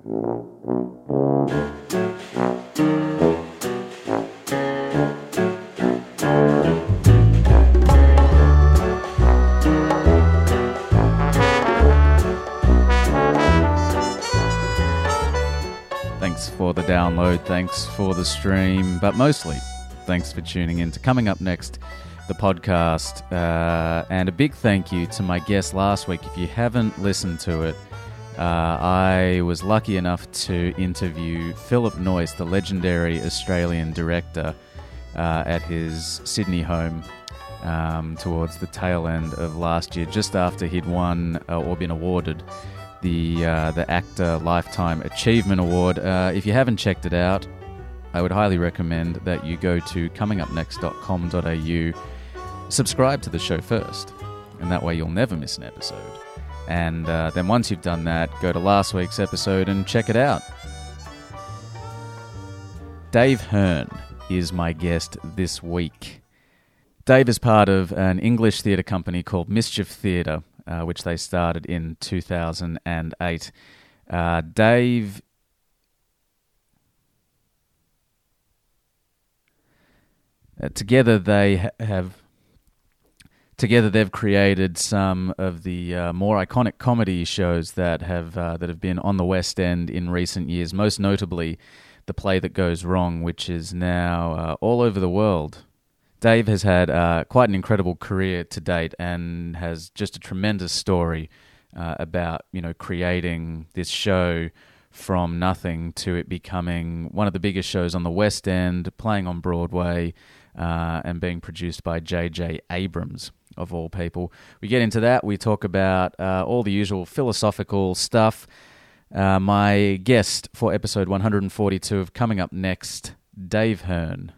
Thanks for the download, thanks for the stream, but mostly thanks for tuning in to Coming Up Next, the podcast. Uh, and a big thank you to my guest last week. If you haven't listened to it, uh, I was lucky enough to interview Philip Noyce, the legendary Australian director, uh, at his Sydney home um, towards the tail end of last year, just after he'd won uh, or been awarded the uh, the AACTA Lifetime Achievement Award. Uh, if you haven't checked it out, I would highly recommend that you go to comingupnext.com.au, subscribe to the show first, and that way you'll never miss an episode. And uh, then once you've done that, go to last week's episode and check it out. Dave Hearn is my guest this week. Dave is part of an English theatre company called Mischief Theatre, uh, which they started in 2008. Uh, Dave. Uh, together they ha- have. Together, they've created some of the uh, more iconic comedy shows that have uh, that have been on the West End in recent years. Most notably, the play that goes wrong, which is now uh, all over the world. Dave has had uh, quite an incredible career to date and has just a tremendous story uh, about you know creating this show from nothing to it becoming one of the biggest shows on the West End, playing on Broadway, uh, and being produced by J.J. Abrams of all people. We get into that. We talk about uh, all the usual philosophical stuff. Uh, my guest for episode 142 of Coming Up Next, Dave Hearn.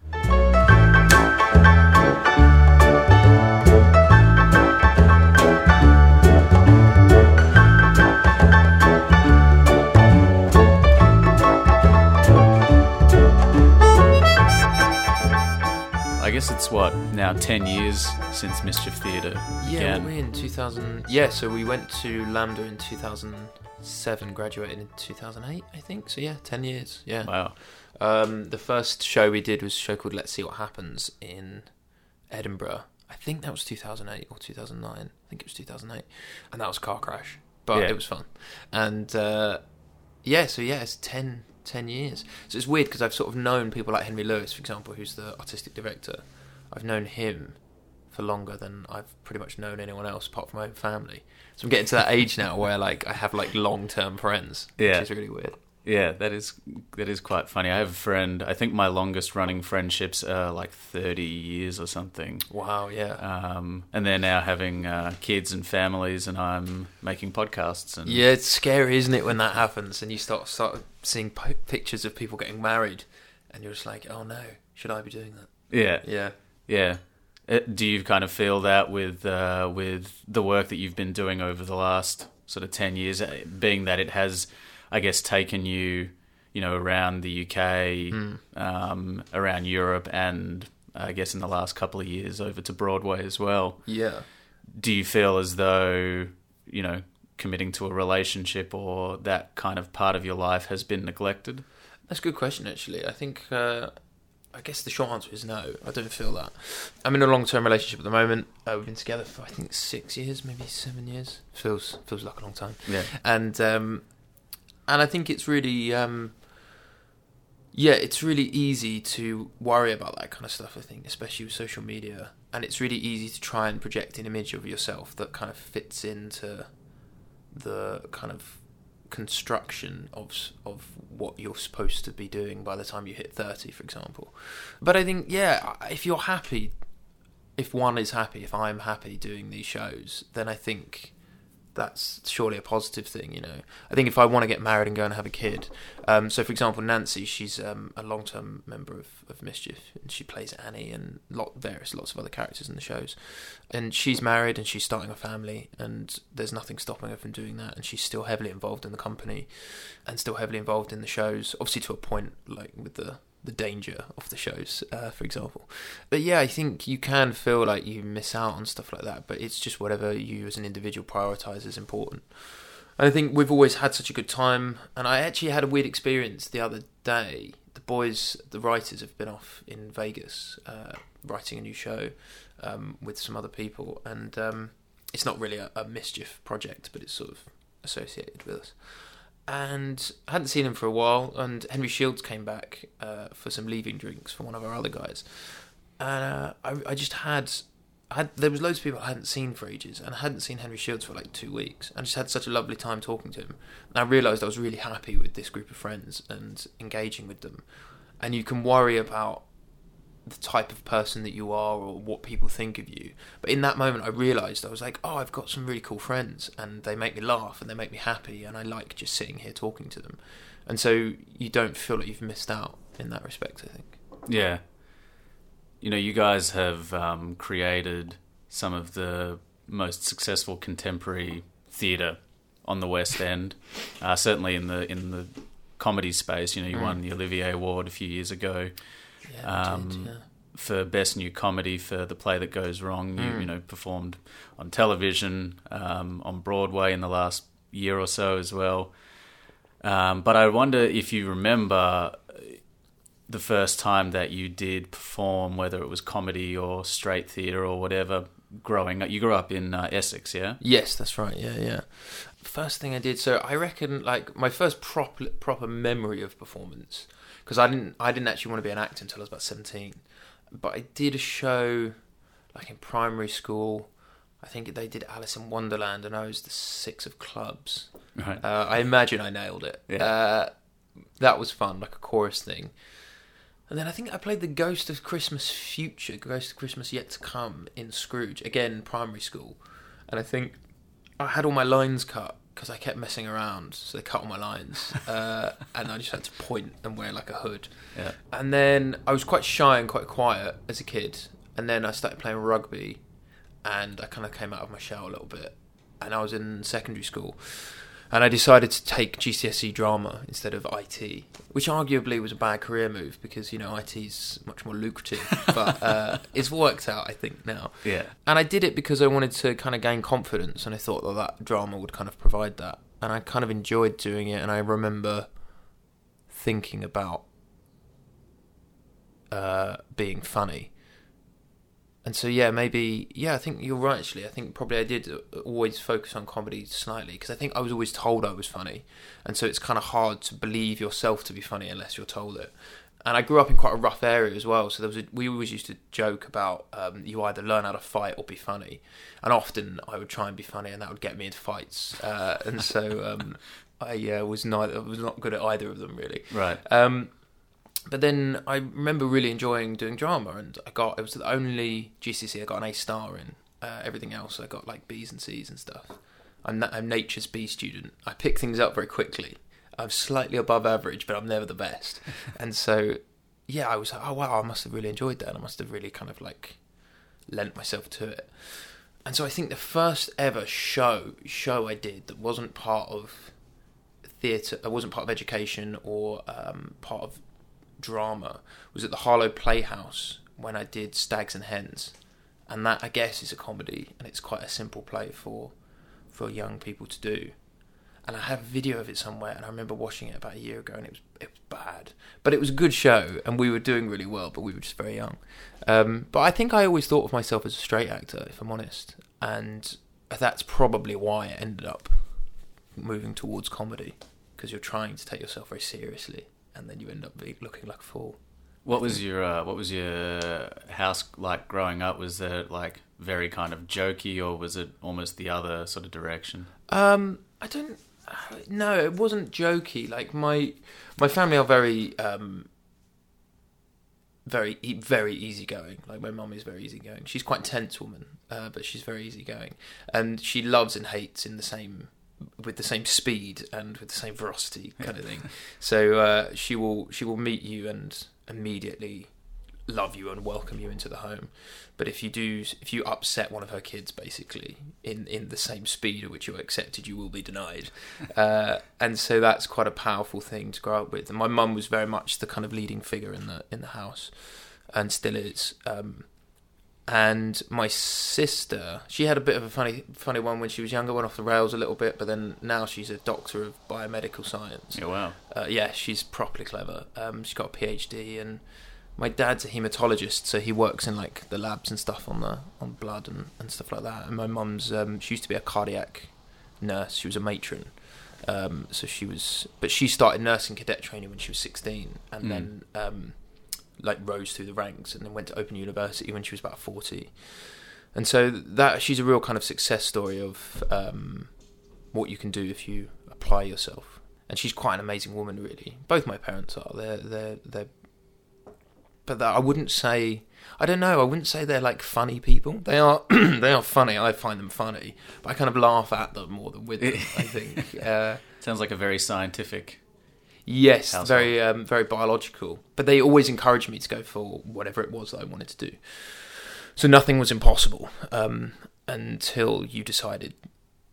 Guess it's what now ten years since Mischief Theatre Yeah, began. we in 2000. Yeah, so we went to LAMDA in 2007, graduated in 2008, I think. So yeah, 10 years. Yeah. Wow. Um, the first show we did was a show called Let's See What Happens in Edinburgh. I think that was 2008 or 2009. I think it was 2008, and that was car crash, but Yeah. it was fun. And uh, yeah, so yeah, it's 10, 10 years. So it's weird because I've sort of known people like Henry Lewis, for example, who's the artistic director. I've known him for longer than I've pretty much known anyone else apart from my own family. So I'm getting to that age now where like I have like long term friends, Yeah. which is really weird. Yeah, that is that is quite funny. I have a friend. I think my longest running friendships are like thirty years or something. Wow, yeah. Um, and they're now having uh, kids and families, and I'm making podcasts. And Yeah, it's scary, isn't it, when that happens and you start start seeing p- pictures of people getting married, and you're just like, oh no, should I be doing that? yeah, Yeah. Yeah. Uh, Do you kind of feel that with uh, with the work that you've been doing over the last sort of ten years, uh, being that it has, I guess, taken you, you know, around the UK, um, around Europe, and I guess in the last couple of years over to Broadway as well. Yeah. do you feel as though you know committing to a relationship or that kind of part of your life has been neglected That's a good question, actually. I think, uh, I guess the short answer is no. I don't feel that. I'm in a long term relationship at the moment. Uh, we've been together for, I think, six years, maybe seven years. Feels feels like a long time. yeah and um, and I think it's really um, yeah, it's really easy to worry about that kind of stuff. I think, especially with social media, and it's really easy to try and project an image of yourself that kind of fits into the kind of construction of of what you're supposed to be doing by the time you hit 30 for example. But i think yeah if you're happy if one is happy if i'm happy doing these shows then i think that's surely a positive thing, you know. I think if I want to get married and go and have a kid, um, so for example, Nancy, she's um, a long-term member of, of Mischief, and she plays Annie and lot various lots of other characters in the shows, and she's married and she's starting a family, and there's nothing stopping her from doing that, and she's still heavily involved in the company, and still heavily involved in the shows, obviously to a point, like with the the danger of the shows, uh, for example. But yeah, I think you can feel like you miss out on stuff like that, but it's just whatever you as an individual prioritize as important. I think we've always had such a good time, and I actually had a weird experience the other day. The boys, the writers, have been off in Vegas uh, writing a new show um, with some other people, and um, it's not really a, a mischief project, but it's sort of associated with us. And I hadn't seen him for a while, and Henry Shields came back uh, for some leaving drinks for one of our other guys, and uh, I, I just had I had, there was loads of people I hadn't seen for ages, and I hadn't seen Henry Shields for like two weeks. I just had such a lovely time talking to him, and I realised I was really happy with this group of friends and engaging with them. And you can worry about the type of person that you are or what people think of you, but in that moment, I realised I was like, oh, I've got some really cool friends, and they make me laugh and they make me happy, and I like just sitting here talking to them. And so you don't feel like you've missed out in that respect. I think. Yeah, you know, you guys have um, created some of the most successful contemporary theatre on the West End. Uh, certainly in the in the comedy space, you know, you mm. won the Olivier Award a few years ago yeah, um, did, yeah. for best new comedy for the play that goes wrong. You, mm. you know, performed on television, um, on Broadway in the last year or so as well. Um, but I wonder if you remember the first time that you did perform, whether it was comedy or straight theatre or whatever, growing up? You grew up in uh, Essex, yeah? Yes, that's right. Yeah, yeah. First thing I did, so I reckon, like my first proper proper memory of performance, because I didn't I didn't actually want to be an actor until I was about seventeen, but I did a show, like in primary school. I think they did Alice in Wonderland, and I was the six of clubs. Right. Uh, I imagine I nailed it. Yeah. Uh, that was fun, like a chorus thing. And then I think I played the Ghost of Christmas Future, Ghost of Christmas Yet to Come in Scrooge, again, primary school. And I think I had all my lines cut because I kept messing around, so they cut all my lines. Uh, and I just had to point and wear like a hood. Yeah. And then I was quite shy and quite quiet as a kid. And then I started playing rugby and I kind of came out of my shell a little bit. And I was in secondary school and I decided to take GCSE drama instead of IT, which arguably was a bad career move because you know IT is much more lucrative, but uh, it's worked out I think now. Yeah. And I did it because I wanted to kind of gain confidence, and I thought that that drama would kind of provide that, and I kind of enjoyed doing it, and I remember thinking about uh, being funny and so yeah, maybe yeah, I think you're right. Actually, I think probably I did uh, always focus on comedy slightly because I think I was always told I was funny, and so it's kind of hard to believe yourself to be funny unless you're told it. And I grew up in quite a rough area as well, so there was a, we always used to joke about um, you either learn how to fight or be funny, and often I would try and be funny, and that would get me into fights, uh, and so um, I uh, was neither was not good at either of them really. Right. Um, but then I remember really enjoying doing drama, and I got it was the only GCSE I got an A star in. Uh, everything else I got like B's and C's and stuff. I'm, I'm nature's B student. I pick things up very quickly. I'm slightly above average, but I'm never the best. and so, yeah, I was like, oh wow, I must have really enjoyed that. I must have really kind of like lent myself to it. And so I think the first ever show show I did that wasn't part of theatre, wasn't part of education or um, part of drama was at the Harlow Playhouse when I did Stags and Hens, and that I guess is a comedy, and it's quite a simple play for for young people to do. And I have a video of it somewhere, and I remember watching it about a year ago, and it was it was bad, but it was a good show, and we were doing really well, but we were just very young. Um, but I think I always thought of myself as a straight actor, if I'm honest, and that's probably why I ended up moving towards comedy because you're trying to take yourself very seriously and then you end up looking like a fool. What was your uh, What was your house like growing up? Was it like very kind of jokey, or was it almost the other sort of direction? Um, I don't. No, it wasn't jokey. Like my my family are very um, very very easygoing. Like my mum is very easygoing. She's quite a tense woman, uh, but she's very easygoing, and she loves and hates in the same with the same speed and with the same velocity kind of thing. So uh, she will she will meet you and immediately love you and welcome you into the home. But if you do if you upset one of her kids basically in in the same speed at which you're accepted, you will be denied. Uh, and so that's quite a powerful thing to grow up with. And my mum was very much the kind of leading figure in the in the house, and still is. Um, and my sister, she had a bit of a funny, funny one when she was younger. Went off the rails a little bit, but then now she's a doctor of biomedical science. Yeah, wow. Uh, yeah, she's properly clever. Um, she's got a PhD, and my dad's a hematologist, so he works in like the labs and stuff on the on blood and, and stuff like that. And my mum's um, she used to be a cardiac nurse. She was a matron. Um, so she was, but she started nursing cadet training when she was 16, and Mm. then um, like rose through the ranks, and then went to Open University when she was about 40. And so that she's a real kind of success story of um, what you can do if you apply yourself. And she's quite an amazing woman, really. Both my parents are. They're they're they're. But that, I wouldn't say. I don't know. I wouldn't say they're like funny people. They are. they are funny. I find them funny, but I kind of laugh at them more than with them. I think. Uh, Sounds like a very scientific. Yes, Household. very um, very biological. But they always encouraged me to go for whatever it was that I wanted to do. So nothing was impossible um, until you decided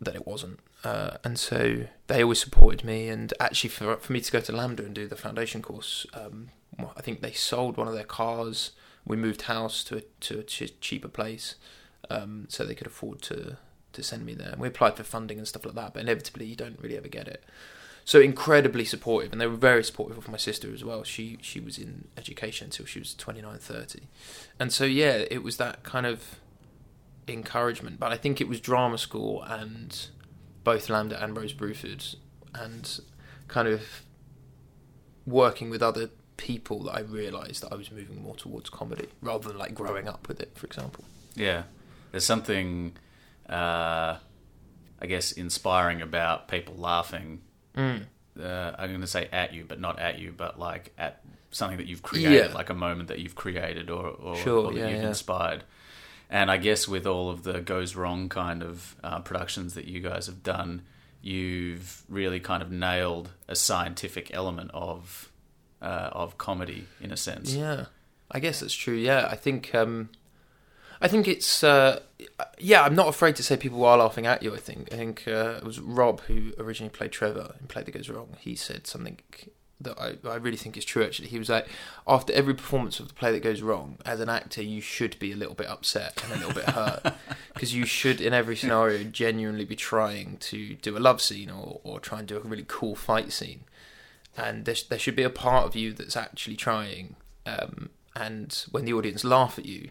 that it wasn't. Uh, and so they always supported me. And actually, for for me to go to LAMDA and do the foundation course, um, well, I think they sold one of their cars. We moved house to a, to a ch- cheaper place, um, so they could afford to to send me there. And we applied for funding and stuff like that, but inevitably you don't really ever get it. So incredibly supportive, and they were very supportive of my sister as well. She she was in education until she was 29, 30. and so yeah, it was that kind of encouragement. But I think it was drama school and both LAMDA and Rose Bruford, and kind of working with other people that I realised that I was moving more towards comedy rather than like growing up with it, for example. Yeah, there's something, uh, I guess, inspiring about people laughing. Mm. Uh, I'm going to say at you, but not at you, but like at something that you've created, Yeah. like a moment that you've created or, or, Sure, or that yeah, you've yeah. inspired. And I guess with all of the goes wrong kind of uh, productions that you guys have done, you've really kind of nailed a scientific element of uh, of comedy in a sense. Yeah, I guess that's true. Yeah, I think um, I think it's uh, yeah. I'm not afraid to say people are laughing at you. I think I think uh, it was Rob who originally played Trevor in Play That Goes Wrong. He said something that I, I really think is true. Actually, he was like, after every performance of the play that goes wrong, as an actor, you should be a little bit upset and a little bit hurt because you should, in every scenario, genuinely be trying to do a love scene or or try and do a really cool fight scene and there, there should be a part of you that's actually trying. Um, and when the audience laugh at you,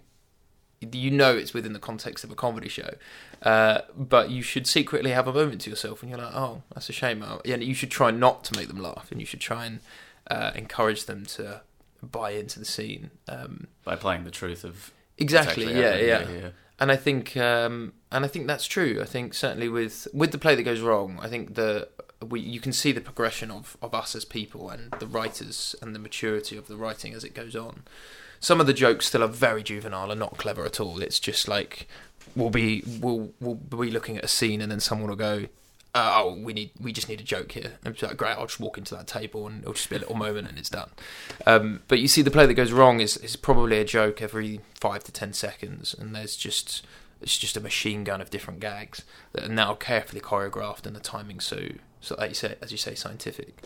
you know it's within the context of a comedy show. Uh, but you should secretly have a moment to yourself, and you're like, "Oh, that's a shame." Oh, Yeah, you should try not to make them laugh, and you should try and uh, encourage them to buy into the scene. Um, By playing the truth of exactly, yeah, yeah yeah. and I think um, and I think that's true. I think certainly with with the play that goes wrong, I think the we you can see the progression of, of us as people and the writers and the maturity of the writing as it goes on. Some of the jokes still are very juvenile and not clever at all. It's just like we'll be we'll we'll be looking at a scene and then someone will go, uh, "Oh, we need we just need a joke here." And it's like, "Great, I'll just walk into that table and it'll just be a little moment and it's done." Um, but you see, the play that goes wrong is is probably a joke every five to ten seconds, and there's just it's just a machine gun of different gags that are now carefully choreographed and the timing so so like you say as you say scientific.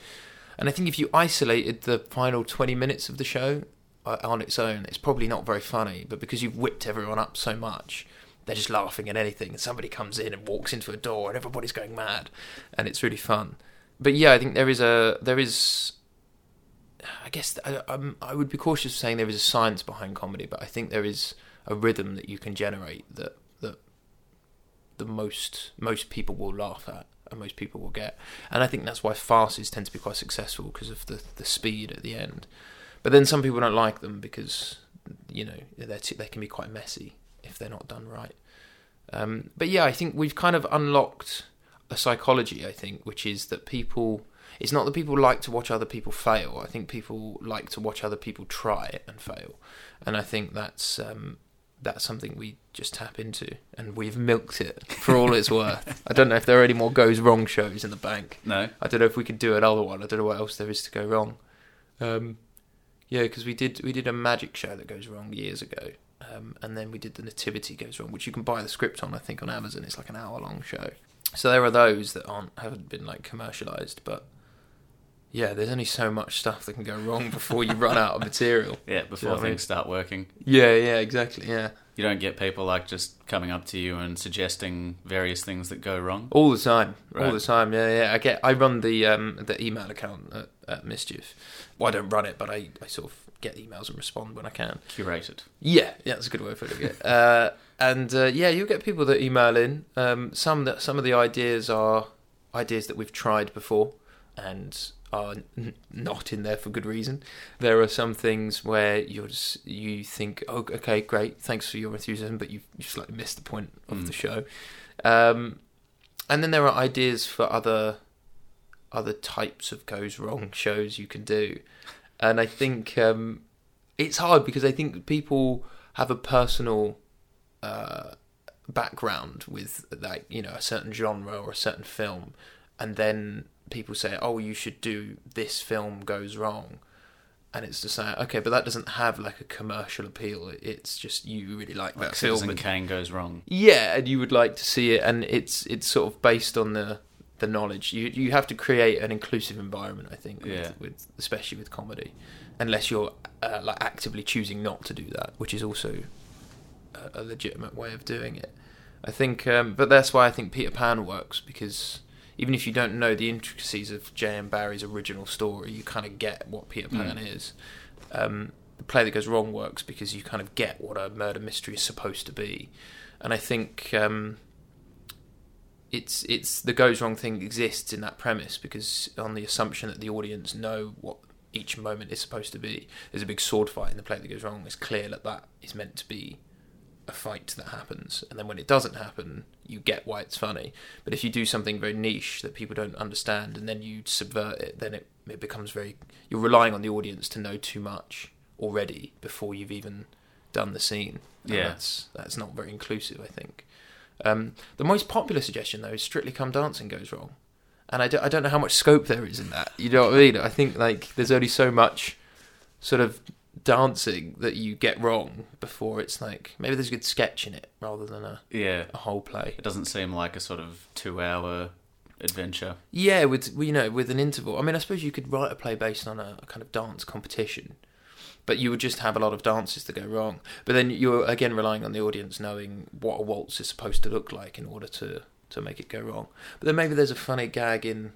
And I think if you isolated the final twenty minutes of the show Uh, on its own, it's probably not very funny. But because you've whipped everyone up so much, they're just laughing at anything. And somebody comes in and walks into a door, and everybody's going mad, and it's really fun. But yeah, I think there is a there is I guess I, I'm, I would be cautious of saying there is a science behind comedy, but I think there is a rhythm that you can generate that that the most most people will laugh at and most people will get, and I think that's why farces tend to be quite successful because of the the speed at the end. But then some people don't like them because you know they they can be quite messy if they're not done right. Um, but yeah, I think we've kind of unlocked a psychology. I think which is that people it's not that people like to watch other people fail. I think people like to watch other people try and fail, and I think that's um, that's something we just tap into, and we've milked it for all it's worth. I don't know if there are any more goes wrong shows in the bank. No, I don't know if we could do another one. I don't know what else there is to go wrong. Um, yeah, because we did we did a magic show that goes wrong years ago, um, and then we did the Nativity goes wrong, which you can buy the script on. I think on Amazon, it's like an hour long show. So there are those that aren't haven't been like commercialized, but yeah, there's only so much stuff that can go wrong before you run out of material. yeah, before what I mean? things start working. Yeah, yeah, exactly. Yeah, You don't get people like just coming up to you and suggesting various things that go wrong. All the time, All the time. Yeah, yeah. I get. I run the um the email account at, at Mischief. Well, I don't run it, but I, I sort of get emails and respond when I can. Curated. Yeah, yeah, that's a good way of putting it. uh, and uh, yeah, you get people that email in. Um, some that some of the ideas are ideas that we've tried before and are n- not in there for good reason. There are some things where you're just, you think, oh, okay, great, thanks for your enthusiasm, but you've, you've slightly missed the point of Mm. the show. Um, and then there are ideas for other other types of goes wrong shows you can do, and I think um, it's hard because I think people have a personal uh, background with like you know a certain genre or a certain film, and then people say, "Oh, you should do this film goes wrong," and it's just like, okay, but that doesn't have like a commercial appeal. It's just you really like Like that film, Citizen and- Kane goes wrong. yeah, and you would like to see it, and it's it's sort of based on the the knowledge. You you have to create an inclusive environment, I think, with, Yeah. with especially with comedy, unless you're uh, like actively choosing not to do that, which is also a, a legitimate way of doing it. I think, um, but that's why I think Peter Pan works because even if you don't know the intricacies of J. M. Barrie's original story, you kind of get what Peter Pan Mm. is. Um, the play that goes wrong works because you kind of get what a murder mystery is supposed to be, and I think um, it's it's the goes wrong thing exists in that premise because on the assumption that the audience know what each moment is supposed to be. There's a big sword fight in the play that goes wrong. It's clear that that is meant to be a fight that happens, and then when it doesn't happen, you get why it's funny. But if you do something very niche that people don't understand, and then you subvert it, then it it becomes very you're relying on the audience to know too much already before you've even done the scene. And Yeah. that's that's not very inclusive. I think. Um, the most popular suggestion though is Strictly Come Dancing goes wrong, and I don't, I don't know how much scope there is in that. You know what I mean? I think like there's only so much sort of dancing that you get wrong before it's like maybe there's a good sketch in it rather than a, Yeah. a whole play. It doesn't seem like a sort of two hour adventure. Yeah, with you know with an interval. I mean, I suppose you could write a play based on a, a kind of dance competition, but you would just have a lot of dances that go wrong. But then you're again relying on the audience knowing what a waltz is supposed to look like in order to to make it go wrong. But then maybe there's a funny gag in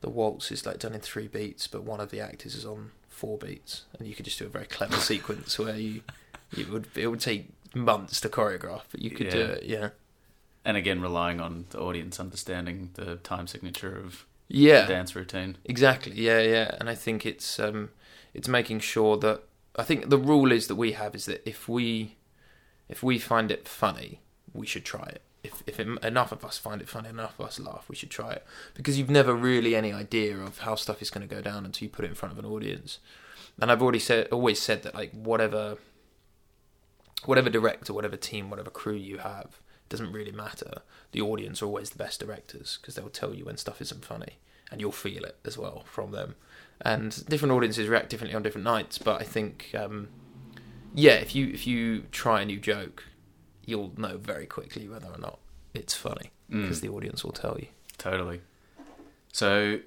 the waltz is like done in three beats, but one of the actors is on four beats, and you could just do a very clever sequence where you it would it would take months to choreograph, but you could do Yeah. it. Yeah, And again, relying on the audience understanding the time signature of yeah. the dance routine. Exactly. Yeah, yeah. And I think it's um, it's making sure that I think the rule is that we have is that if we if we find it funny, we should try it. If if it, enough of us find it funny, enough of us laugh, we should try it because you've never really any idea of how stuff is going to go down until you put it in front of an audience. And I've already said, always said that like whatever, whatever director, whatever team, whatever crew you have, doesn't really matter. The audience are always the best directors because they'll tell you when stuff isn't funny, and you'll feel it as well from them. And different audiences react differently on different nights, but I think, um, yeah, if you if you try a new joke, you'll know very quickly whether or not it's funny Mm. because the audience will tell you. Totally. So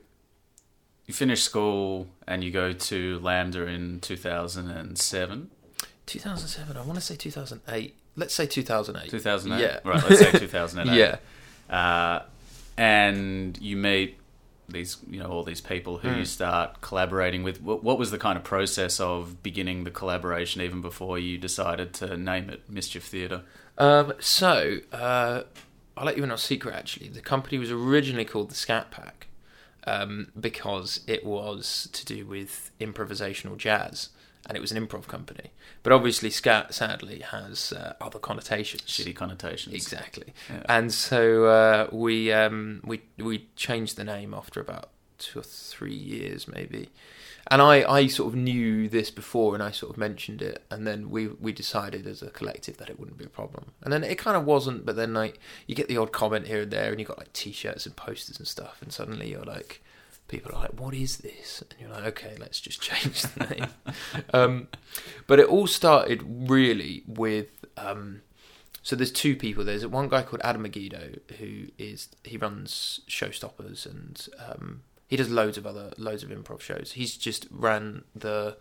you finish school and you go to LAMDA in 2007. 2007, I want to say 2008. Let's say 2008. 2008? Yeah. Right, let's say 2008. yeah. Uh, and you meet these, you know, all these people who you Mm. start collaborating with. What, what was the kind of process of beginning the collaboration even before you decided to name it Mischief Theatre? Um, so, uh, I'll let you in on a secret actually. The company was originally called the Scat Pack um, because it was to do with improvisational jazz and it was an improv company. But obviously, Scat sadly has uh, other connotations. Shitty connotations. Exactly. Yeah. And so uh, we um, we we changed the name after about two or three years, maybe. And I, I sort of knew this before, and I sort of mentioned it, and then we we decided as a collective that it wouldn't be a problem. And then it kind of wasn't, but then like you get the odd comment here and there, and you got like t-shirts and posters and stuff, and suddenly you're like, people are like, "What is this?" And you're like, "Okay, let's just change the name." um, but it all started really with. Um, so there's two people. There's one guy called Adam Meggido who is he runs Showstoppers and um, he does loads of other loads of improv shows. He's just ran the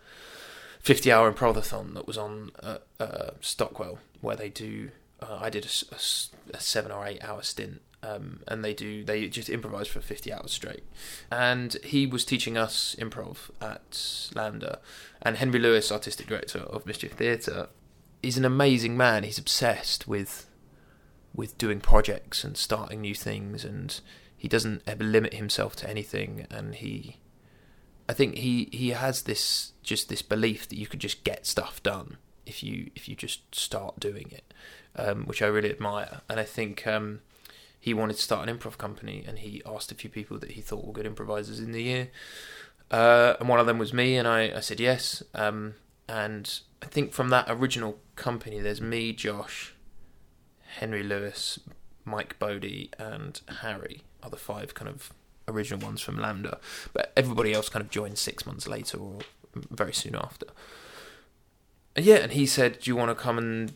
50 hour improvathon that was on uh, uh, Stockwell, where they do. Uh, I did a seven or eight hour stint, um, and they do they just improvise for 50 hours straight. And he was teaching us improv at LAMDA, and Henry Lewis, artistic director of Mischief Theatre, is an amazing man. He's obsessed with with doing projects and starting new things, and he doesn't ever limit himself to anything. And he, I think he he has this just this belief that you could just get stuff done if you if you just start doing it, um, which I really admire. And I think um, he wanted to start an improv company, and he asked a few people that he thought were good improvisers in the year, uh, and one of them was me, and I, I said yes. Um, and I think from that original company, there's me, Josh, Henry Lewis, Mike Bodie, and Harry are the five kind of original ones from LAMDA. But everybody else kind of joined six months later or very soon after. And yeah, and he said, "Do you want to come and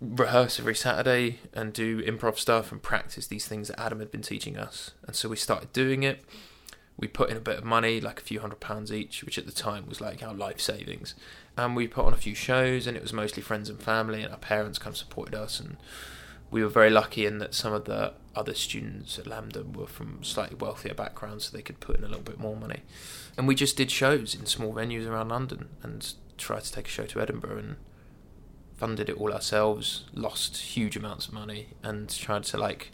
rehearse every Saturday and do improv stuff and practice these things that Adam had been teaching us?" And so we started doing it. We put in a bit of money, like a few hundred pounds each, which at the time was like our life savings. And we put on a few shows, and it was mostly friends and family, and our parents kind of supported us. And we were very lucky in that some of the other students at LAMDA were from slightly wealthier backgrounds, so they could put in a little bit more money. And we just did shows in small venues around London and tried to take a show to Edinburgh and funded it all ourselves, lost huge amounts of money, and tried to like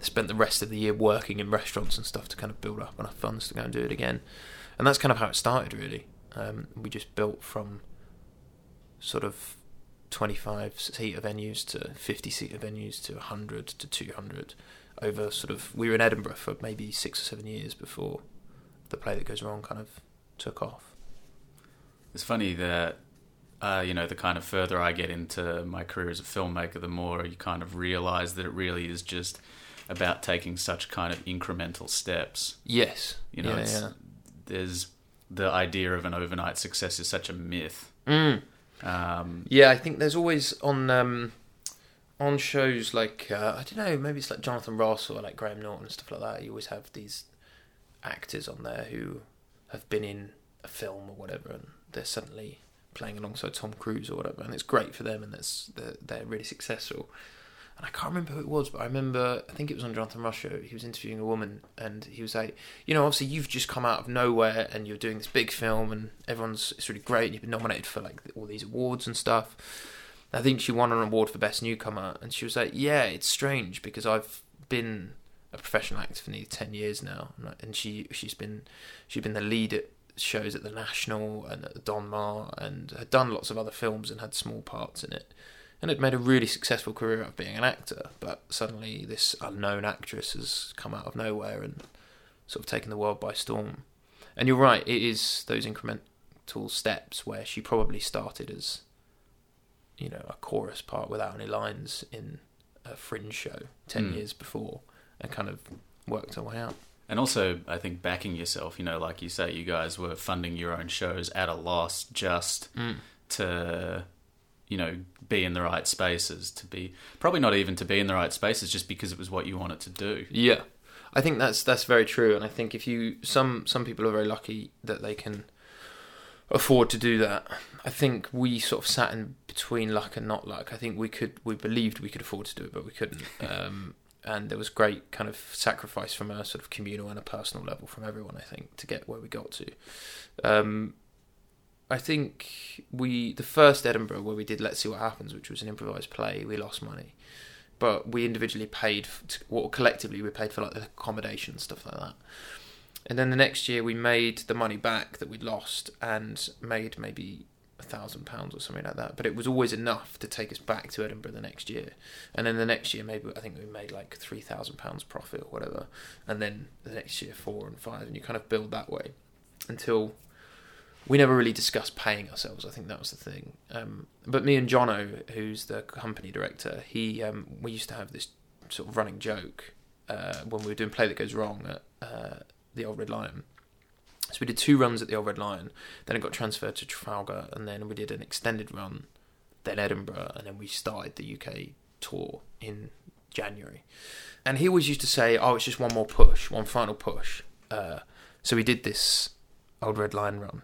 spent the rest of the year working in restaurants and stuff to kind of build up enough funds to go and do it again. And that's kind of how it started, really. Um, we just built from sort of 25 seater venues to 50 seater venues to 100 to 200 over sort of we were in Edinburgh for maybe six or seven years before the play that goes wrong kind of took off. It's funny that uh, you know the kind of further I get into my career as a filmmaker, the more you kind of realize that it really is just about taking such kind of incremental steps. Yes, You know, yeah, yeah. there's the idea of an overnight success is such a myth. Mm. Um, Yeah, I think there's always on um, on shows like uh, I don't know, maybe it's like Jonathan Ross or like Graham Norton and stuff like that. You always have these actors on there who have been in a film or whatever, and they're suddenly playing alongside Tom Cruise or whatever, and it's great for them, and that's they're, they're really successful. And I can't remember who it was, but I remember I think it was on Jonathan Ross show. He was interviewing a woman, and he was like, you know, obviously you've just come out of nowhere, and you're doing this big film, and everyone's it's really great. And you've been nominated for like all these awards and stuff. I think she won an award for best newcomer, and she was like, "Yeah, it's strange because I've been a professional actor for nearly ten years now, and and she she's been she's been the lead at shows at the National and at the Donmar, and had done lots of other films and had small parts in it, and had made a really successful career out of being an actor. But suddenly, this unknown actress has come out of nowhere and sort of taken the world by storm. And you're right, it is those incremental steps where she probably started as you know, a chorus part without any lines in a fringe show 10 Mm. years before and kind of worked her way out. And also, I think backing yourself. You know, like you say, you guys were funding your own shows at a loss just to you know be in the right spaces to be probably not even to be in the right spaces just because it was what you wanted to do Yeah. I think that's that's very true and I think if you some some people are very lucky that they can afford to do that. I think we sort of sat in between luck and not luck. I think we could we believed we could afford to do it but we couldn't. Um and there was great kind of sacrifice from a sort of communal and a personal level from everyone I think to get where we got to. Um I think we the first Edinburgh where we did Let's See What Happens, which was an improvised play, we lost money, but we individually paid, or collectively we paid for like the accommodation stuff like that. And then the next year we made the money back that we'd lost and made maybe a thousand pounds or something like that. But it was always enough to take us back to Edinburgh the next year. And then the next year maybe I think we made like three thousand pounds profit or whatever. And then the next year four and five, and you kind of build that way until we never really discussed paying ourselves. I think that was the thing. Um, but me and Jono, who's the company director, he um, we used to have this sort of running joke uh, when we were doing play that goes wrong at uh, the Old Red Lion. So we did two runs at the Old Red Lion, then it got transferred to Trafalgar, and then we did an extended run, then Edinburgh, and then we started the UK tour in January. And he always used to say, "Oh, it's just one more push, one final push." Uh, so we did this Old Red Lion run,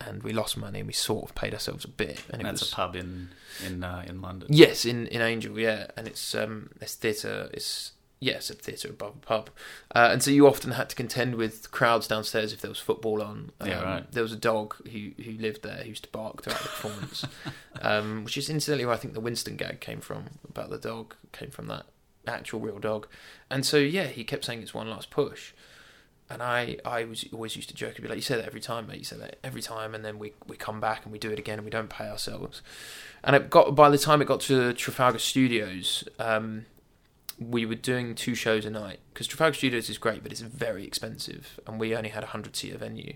and we lost money and we sort of paid ourselves a bit. And it That's was a pub in in uh, in London. yes in in Angel, yeah, and it's um it's theatre. It's yes, a theatre above a pub, uh, and so you often had to contend with crowds downstairs if there was football on. Um, Yeah, right. There was a dog who who lived there who used to bark throughout the performance, um, which is incidentally where I think the Winston gag came from about the dog came from that actual real dog, and so yeah, he kept saying it's one last push. And I, I was always used to joke and be like, "You say that every time, mate. You say that every time." And then we, we come back and we do it again, and we don't pay ourselves. And it got by the time it got to Trafalgar Studios, um, we were doing two shows a night because Trafalgar Studios is great, but it's very expensive, and we only had a hundred seater venue.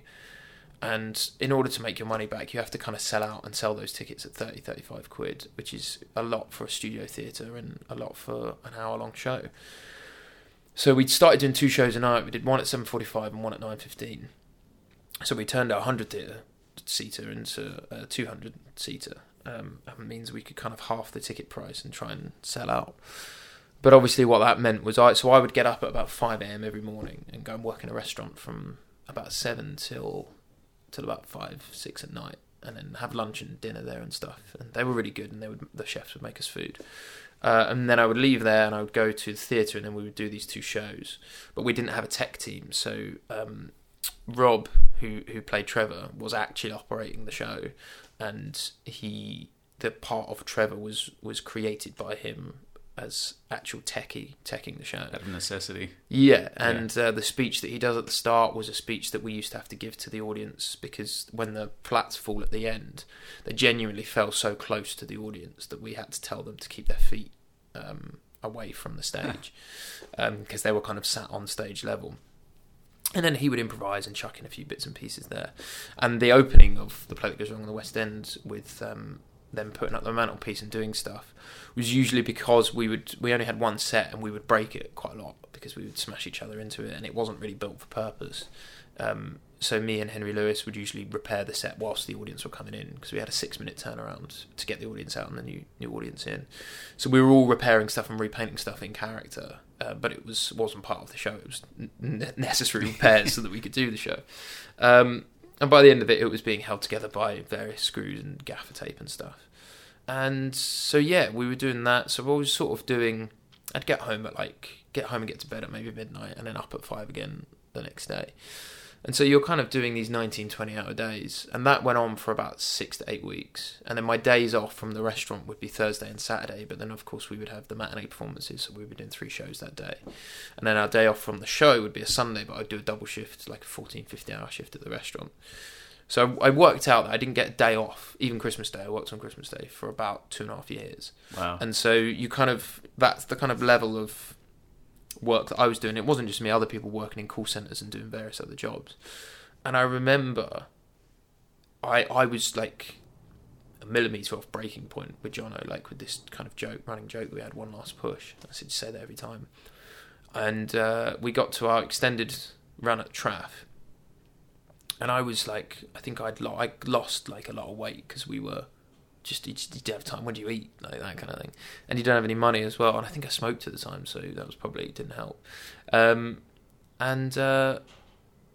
And in order to make your money back, you have to kind of sell out and sell those tickets at 30, 35 quid, which is a lot for a studio theatre and a lot for an hour long show. So we started doing two shows a night. We did one at 7.45 and one at 9.15. So we turned our 100 theatre seater into a 200 seater. Um, means we could kind of half the ticket price and try and sell out. But obviously, what that meant was I so I would get up at about five a.m. every morning and go and work in a restaurant from about seven till till about five six at night, and then have lunch and dinner there and stuff. And they were really good, and they would the chefs would make us food. Uh, and then I would leave there and I would go to the theatre, and then we would do these two shows. But we didn't have a tech team, so um, Rob, who who played Trevor, was actually operating the show, and he the part of Trevor was was created by him as actual techie teching the show. Out of necessity. Yeah, and Uh, the speech that he does at the start was a speech that we used to have to give to the audience because when the flats fall at the end, they genuinely fell so close to the audience that we had to tell them to keep their feet um, away from the stage because they were kind of sat on stage level. And then he would improvise and chuck in a few bits and pieces there. And the opening of the play that goes wrong on the West End with um, them putting up the mantelpiece and doing stuff was usually because we would we only had one set and we would break it quite a lot because we would smash each other into it and it wasn't really built for purpose. Um, so me and Henry Lewis would usually repair the set whilst the audience were coming in because we had a six minute turnaround to get the audience out and the new new audience in. So we were all repairing stuff and repainting stuff in character, uh, but it was wasn't part of the show. It was necessary repairs so that we could do the show. Um, and by the end of it, it was being held together by various screws and gaffer tape and stuff. And so yeah, we were doing that. So I was sort of doing. I'd get home at like get home and get to bed at maybe midnight, and then up at five again the next day. And so you're kind of doing these 19, 20 hour days. And that went on for about six to eight weeks. And then my days off from the restaurant would be Thursday and Saturday. But then, of course, we would have the matinee performances. So we would be doing three shows that day. And then our day off from the show would be a Sunday, but I'd do a double shift, like a 14, 15 hour shift at the restaurant. So I worked out that I didn't get a day off, even Christmas Day. I worked on Christmas Day for about two and a half years. Wow. And so you kind of, that's the kind of level of work that I was doing. It wasn't just me, other people working in call centres and doing various other jobs. And I remember I I was like a millimetre off breaking point with Jono, like with this kind of joke, running joke we had one last push. I said, say that every time. And uh, we got to our extended run at Traff. And I was like, I think I'd lo- I lost like a lot of weight because we were just you, just you didn't have time. When do you eat? Like that kind of thing. And you don't have any money as well. And I think I smoked at the time, so that was probably didn't help. Um, and uh,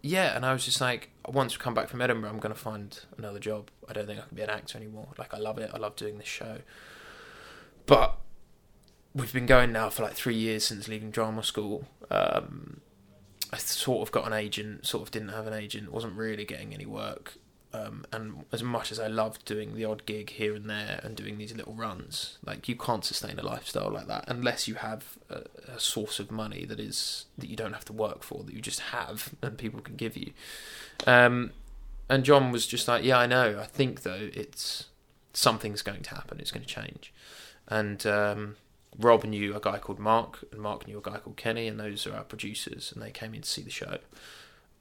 yeah, and I was just like, once we come back from Edinburgh, I'm going to find another job. I don't think I can be an actor anymore. Like I love it. I love doing this show. But we've been going now for like three years since leaving drama school. Um, I sort of got an agent, sort of didn't have an agent, wasn't really getting any work. Um, and as much as I loved doing the odd gig here and there and doing these little runs, like you can't sustain a lifestyle like that unless you have a, a source of money that is that you don't have to work for, that you just have and people can give you. Um, and John was just like, "Yeah, I know. I think though it's something's going to happen. It's going to change." And um, Rob knew a guy called Mark, and Mark knew a guy called Kenny, and those are our producers, and they came in to see the show.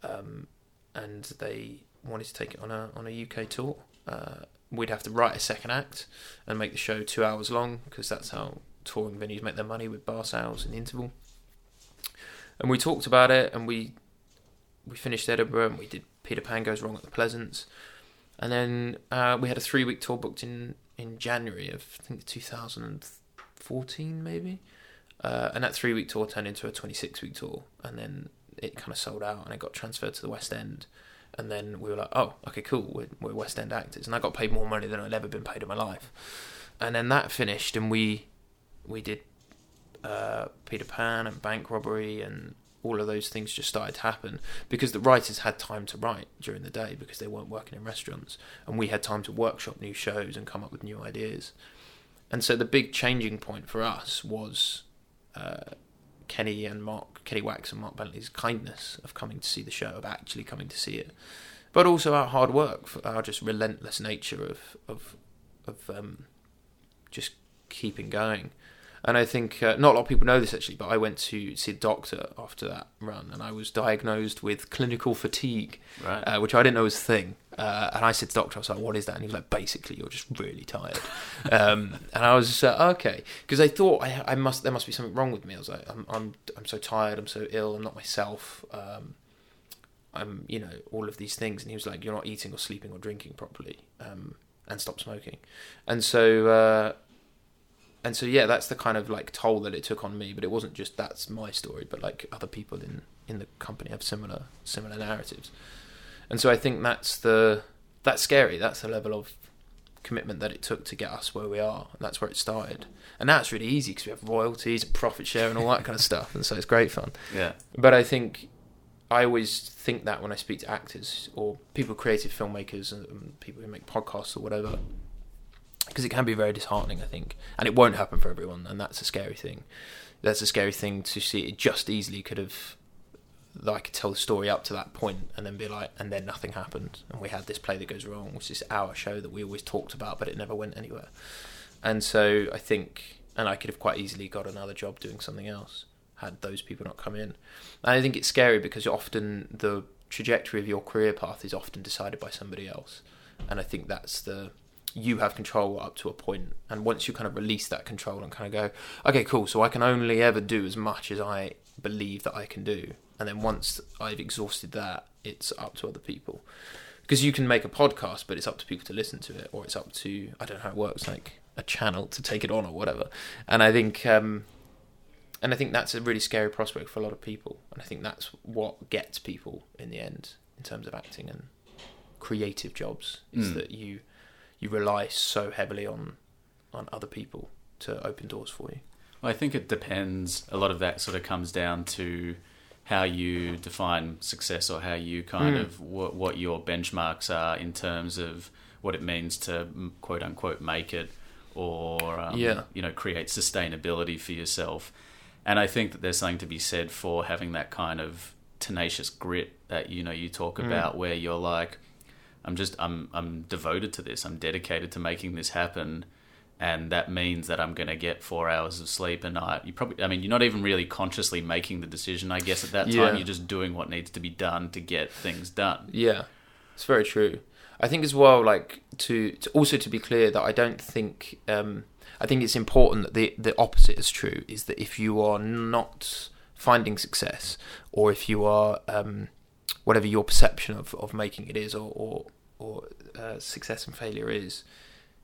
Um, and they wanted to take it on a on a UK tour. Uh, we'd have to write a second act and make the show two hours long because that's how touring venues make their money with bar sales and interval. And we talked about it, and we we finished Edinburgh, and we did Peter Pan Goes Wrong at the Pleasance, and then uh, we had a three week tour booked in in January of I think 2014 maybe, uh, and that three week tour turned into a 26 week tour, and then it kind of sold out, and it got transferred to the West End And then we were like, oh, okay, cool, we're, we're West End actors, and I got paid more money than I'd ever been paid in my life. And then that finished, and we we did uh, Peter Pan and Bank Robbery, and all of those things just started to happen because the writers had time to write during the day because they weren't working in restaurants, and we had time to workshop new shows and come up with new ideas. And so the big changing point for us was uh, Kenny and Mark, Kenny Wax and Mark Bentley's kindness of coming to see the show, of actually coming to see it, but also our hard work, our just relentless nature of of of um, just keeping going. And I think uh, not a lot of people know this actually, but I went to see a doctor after that run, and I was diagnosed with clinical fatigue, Right. uh, which I didn't know was a thing. Uh, and I said to the doctor, I was like, "What is that?" And he was like, "Basically, you're just really tired." um, and I was just like, "Okay," because I thought I, I must there must be something wrong with me. I was like, "I'm I'm I'm so tired. I'm so ill. I'm not myself." Um, I'm, you know, all of these things. And he was like, "You're not eating or sleeping or drinking properly, um, and stop smoking." And so, uh, and so, yeah, that's the kind of like toll that it took on me. But it wasn't just that's my story, but like other people in in the company have similar similar narratives. And so, I think that's the that's scary. That's the level of commitment that it took to get us where we are. And that's where it started. And now it's really easy because we have royalties and profit share and all that kind of stuff. And so it's great fun. Yeah. But I think I always think that when I speak to actors or people, creative filmmakers, and um, people who make podcasts or whatever, because it can be very disheartening. I think, and it won't happen for everyone, and that's a scary thing. That's a scary thing to see. It just easily could have. I could tell the story up to that point and then be like, and then nothing happened, and we had this play that goes wrong, which is our show that we always talked about, but it never went anywhere. And so I think, and I could have quite easily got another job doing something else had those people not come in. And I think it's scary because often the trajectory of your career path is often decided by somebody else. And I think that's the you have control up to a point and once you kind of release that control and kind of go okay cool so i can only ever do as much as i believe that i can do and then once i've exhausted that it's up to other people because you can make a podcast but it's up to people to listen to it or it's up to i don't know how it works like a channel to take it on or whatever and i think um and I think that's a really scary prospect for a lot of people. And I think that's what gets people in the end in terms of acting and creative jobs is Mm. that you you rely so heavily on on other people to open doors for you. Well, I think it depends. A lot of that sort of comes down to how you define success or how you kind Mm. of what, what your benchmarks are in terms of what it means to quote unquote make it or um, Yeah. you know create sustainability for yourself. And I think that there's something to be said for having that kind of tenacious grit that you know you talk Mm. about where you're like I'm just I'm I'm devoted to this. I'm dedicated to making this happen and that means that I'm going to get 4 hours of sleep a night. You probably I mean you're not even really consciously making the decision I guess at that time Yeah. you're just doing what needs to be done to get things done. Yeah, it's very true. I think as well, like to, to also to be clear that I don't think um, I think it's important that the the opposite is true. Is that if you are not finding success, or if you are um, whatever your perception of, of making it is, or or, or uh, success and failure is,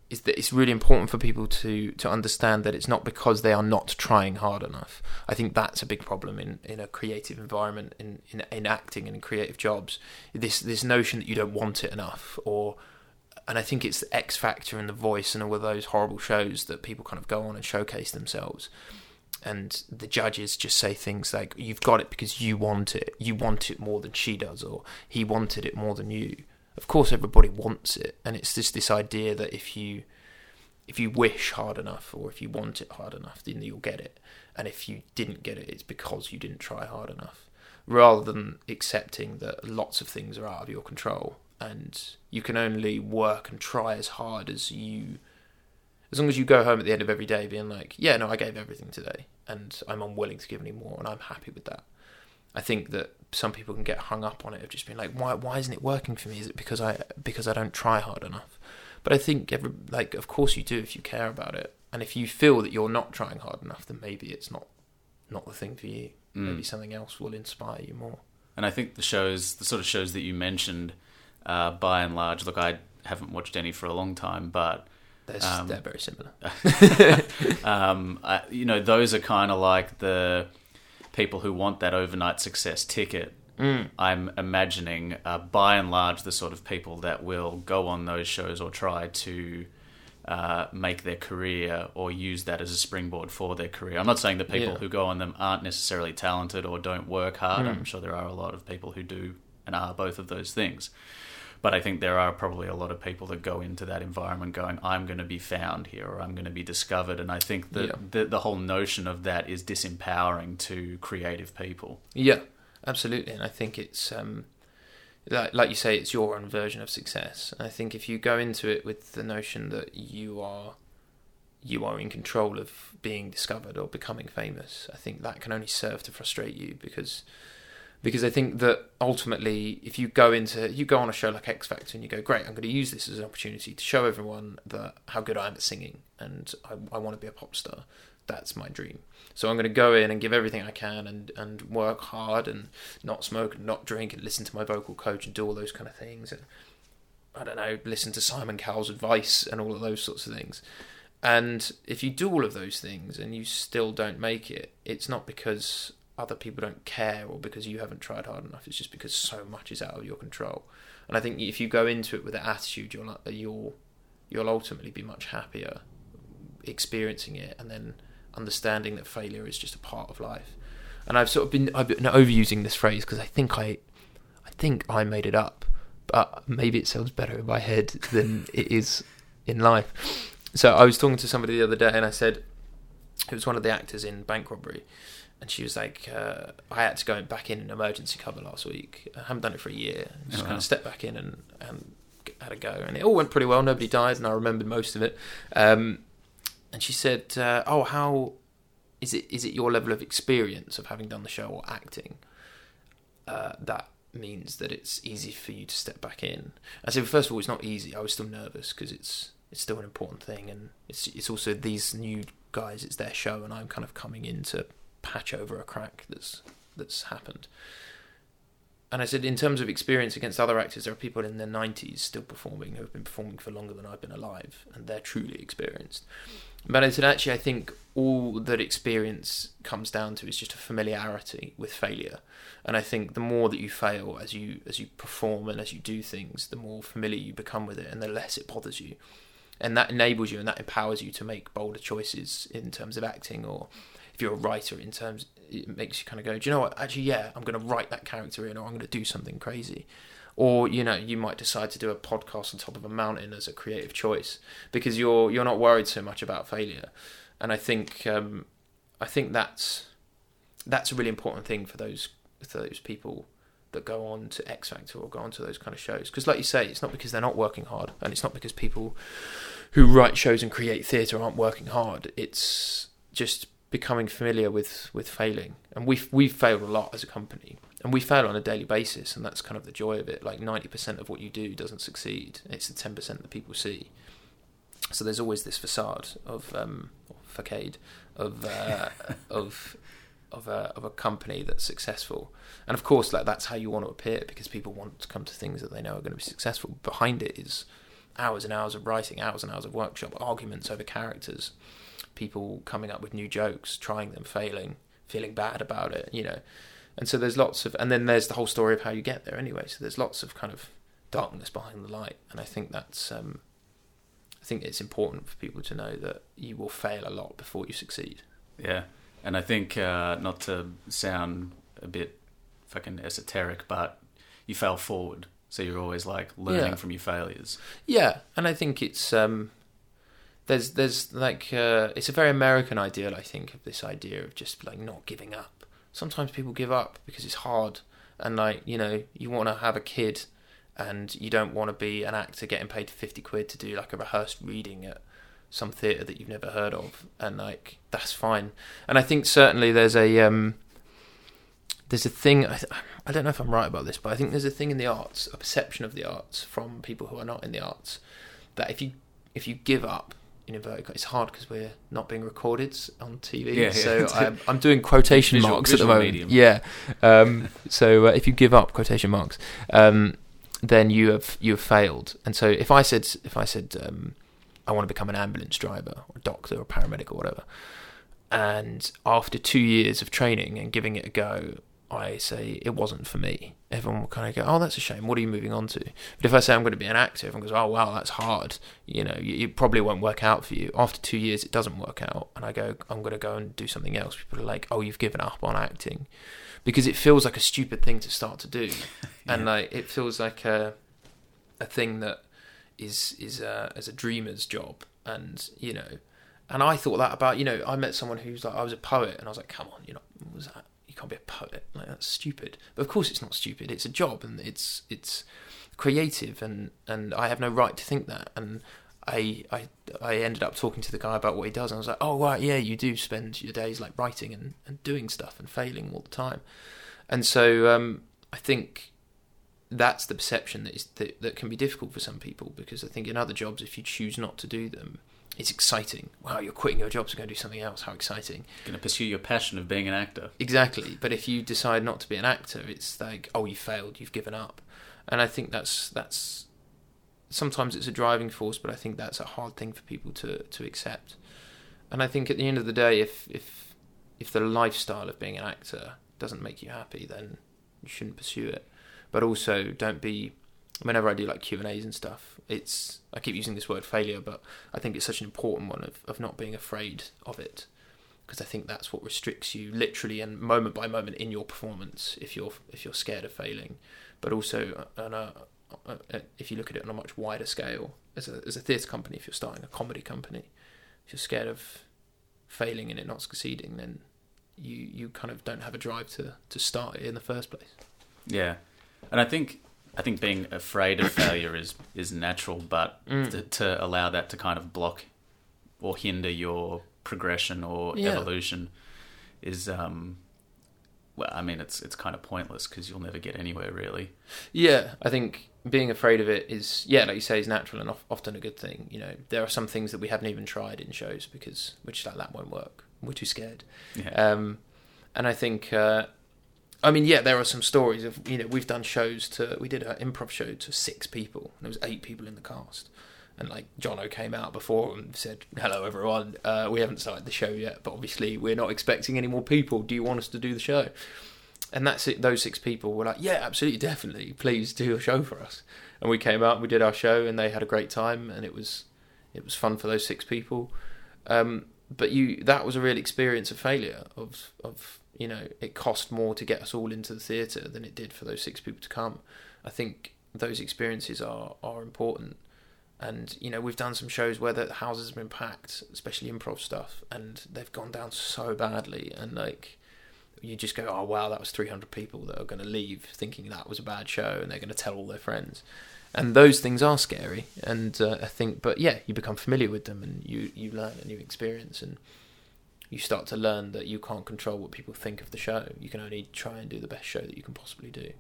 is that it's really important for people to to understand that it's not because they are not trying hard enough. I think that's a big problem in, in a creative environment, in, in in acting and in creative jobs. This this notion that you don't want it enough, or and I think it's the X Factor and The Voice and all of those horrible shows that people kind of go on and showcase themselves. And the judges just say things like, "You've got it because you want it. You want it more than she does, or he wanted it more than you." Of course, everybody wants it, and it's just this idea that if you if you wish hard enough or if you want it hard enough, then you'll get it. And if you didn't get it, it's because you didn't try hard enough. Rather than accepting that lots of things are out of your control and you can only work and try as hard as you. As long as you go home at the end of every day being like, yeah, no, I gave everything today and I'm unwilling to give any more and I'm happy with that. I think that some people can get hung up on it of just being like, why, why isn't it working for me? Is it because I because I don't try hard enough? But I think every like of course you do if you care about it. And if you feel that you're not trying hard enough, then maybe it's not not the thing for you. Mm. Maybe something else will inspire you more. And I think the shows, the sort of shows that you mentioned, uh, by and large, look, I haven't watched any for a long time, but They're, Um, they're very similar. um, I, you know, those are kind of like the people who want that overnight success ticket, Mm. I'm imagining, uh, by and large, the sort of people that will go on those shows or try to uh, make their career or use that as a springboard for their career. I'm not saying that people Yeah. who go on them aren't necessarily talented or don't work hard. Mm. I'm sure there are a lot of people who do and are both of those things. But I think there are probably a lot of people that go into that environment going, I'm going to be found here or I'm going to be discovered. And I think that Yeah. the, the whole notion of that is disempowering to creative people. Yeah, absolutely. And I think it's um, like like you say, it's your own version of success. And I think if you go into it with the notion that you are you are in control of being discovered or becoming famous, I think that can only serve to frustrate you because because I think that ultimately, if you go into you go on a show like X Factor and you go, great, I'm going to use this as an opportunity to show everyone that how good I am at singing and I, I want to be a pop star. That's my dream. So I'm going to go in and give everything I can and, and work hard and not smoke and not drink and listen to my vocal coach and do all those kind of things and I don't know, listen to Simon Cowell's advice and all of those sorts of things. And if you do all of those things and you still don't make it, it's not because other people don't care or because you haven't tried hard enough. It's just because so much is out of your control. And I think if you go into it with that attitude, you'll you'll you'll ultimately be much happier experiencing it and then understanding that failure is just a part of life. And I've sort of been I've been overusing this phrase because I think I I think I made it up, but maybe it sounds better in my head than it is in life. So I was talking to somebody the other day and I said it was one of the actors in Bank Robbery and she was like, uh, I had to go back in an emergency cover last week. I haven't done it for a year. Just Oh, kind wow. of stepped back in and, and had a go, and it all went pretty well. Nobody died, and I remembered most of it. Um, and she said, uh, "Oh, how is it? Is it your level of experience of having done the show or acting uh, that means that it's easy for you to step back in?" I said, first of all, it's not easy. I was still nervous because it's it's still an important thing, and it's it's also these new guys. It's their show, and I'm kind of coming in to patch over a crack that's that's happened. And I said, in terms of experience against other actors, there are people in their 90s still performing who have been performing for longer than I've been alive, and they're truly experienced. But I said, actually, I think all that experience comes down to is just a familiarity with failure. And I think the more that you fail as you as you perform and as you do things, the more familiar you become with it, and the less it bothers you. And that enables you and that empowers you to make bolder choices in terms of acting, or you're a writer, in terms it makes you kind of go, do you know what? Actually, yeah, I'm going to write that character in, or I'm going to do something crazy. Or you know, you might decide to do a podcast on top of a mountain as a creative choice because you're you're not worried so much about failure. And I think um, I think that's that's a really important thing for those for those people that go on to X Factor or go on to those kind of shows. Because, like you say, it's not because they're not working hard, and it's not because people who write shows and create theatre aren't working hard. It's just becoming familiar with with failing, and we've we've failed a lot as a company, and we fail on a daily basis, and that's kind of the joy of it. Like ninety percent of what you do doesn't succeed; it's the ten percent that people see. So there's always this facade of um, facade of uh, of of a of a company that's successful, and of course, like that's how you want to appear because people want to come to things that they know are going to be successful. Behind it is hours and hours of writing, hours and hours of workshop, arguments over characters, people coming up with new jokes, trying them, failing, feeling bad about it, you know. And so there's lots of, and then there's the whole story of how you get there anyway. So there's lots of kind of darkness behind the light, and I think that's, um, I think it's important for people to know that you will fail a lot before you succeed. Yeah, and I think uh, not to sound a bit fucking esoteric, but you fail forward, so you're always like learning Yeah. from your failures. Yeah, and I think it's um, there's there's like uh, it's a very American ideal. I think of this idea of just like not giving up. Sometimes people give up because it's hard, and like you know you want to have a kid, and you don't want to be an actor getting paid fifty quid to do like a rehearsed reading at some theatre that you've never heard of, and like that's fine. And I think certainly there's a um, there's a thing. I, I don't know if I'm right about this, but I think there's a thing in the arts, a perception of the arts from people who are not in the arts, that if you if you give up in inverted, it's hard because we're not being recorded on TV. Yeah, yeah. So I'm, I'm doing quotation Visual- marks at the moment. medium. Yeah. Um, so uh, if you give up quotation marks, um, then you have you have failed. And so if I said if I said um, I want to become an ambulance driver or a doctor or a paramedic or whatever, and after two years of training and giving it a go, I say it wasn't for me, everyone will kind of go, "Oh, that's a shame. What are you moving on to?" But if I say I'm going to be an actor, everyone goes, "Oh, wow, that's hard. You know, it probably won't work out for you." After two years, it doesn't work out, and I go, "I'm going to go and do something else." People are like, "Oh, you've given up on acting," because it feels like a stupid thing to start to do, and like it feels like a a thing that is is uh, a, as a dreamer's job, and you know. And I thought that about you know I met someone who's like I was a poet and I was like come on you know what was that you can't be a poet. Like that's stupid. But of course it's not stupid. It's a job and it's it's creative and and I have no right to think that. And I I I ended up talking to the guy about what he does and I was like oh right yeah you do spend your days like writing and, and doing stuff and failing all the time. And so um, I think that's the perception that is that, that can be difficult for some people because I think in other jobs if you choose not to do them it's exciting. Wow, you're quitting your job to go do something else. How exciting! Going to pursue your passion of being an actor. Exactly. But if you decide not to be an actor, it's like, oh, you failed. You've given up. And I think that's that's sometimes it's a driving force, but I think that's a hard thing for people to to accept. And I think at the end of the day, if if if the lifestyle of being an actor doesn't make you happy, then you shouldn't pursue it. But also, don't be whenever I do like Q and A's and stuff, it's I keep using this word failure, but I think it's such an important one of, of not being afraid of it because I think that's what restricts you literally and moment by moment in your performance if you're if you're scared of failing, but also uh, on a, uh, uh, if you look at it on a much wider scale as a as a theatre company, if you're starting a comedy company, if you're scared of failing and it not succeeding, then you you kind of don't have a drive to to start it in the first place. Yeah, and I think I think being afraid of failure is is natural, but Mm. to, to allow that to kind of block or hinder your progression or Yeah. evolution is um well I mean it's it's kind of pointless because you'll never get anywhere really. Yeah, I think being afraid of it is, yeah, like you say, is natural and of, often a good thing. You know, there are some things that we haven't even tried in shows because we're just like that won't work. We're too scared. Yeah. Um, and I think, uh, I mean, yeah, there are some stories of you know we've done shows to we did an improv show to six people there was eight people in the cast. And like Jono came out before and said, "Hello, everyone. Uh, we haven't started the show yet, but obviously we're not expecting any more people. Do you want us to do the show?" And that's it. Those six people were like, "Yeah, absolutely, definitely. Please do a show for us." And we came out, we did our show, and they had a great time, and it was it was fun for those six people. Um, but you, that was a real experience of failure. Of of you know, it cost more to get us all into the theatre than it did for those six people to come. I think those experiences are are important. And you know, we've done some shows where the houses have been packed, especially improv stuff, and they've gone down so badly. And like, you just go, oh wow, that was 300 people that are going to leave thinking that was a bad show, and they're going to tell all their friends. And those things are scary. And uh, I think, but yeah, you become familiar with them, and you you learn a new experience, and you start to learn that you can't control what people think of the show. You can only try and do the best show that you can possibly do,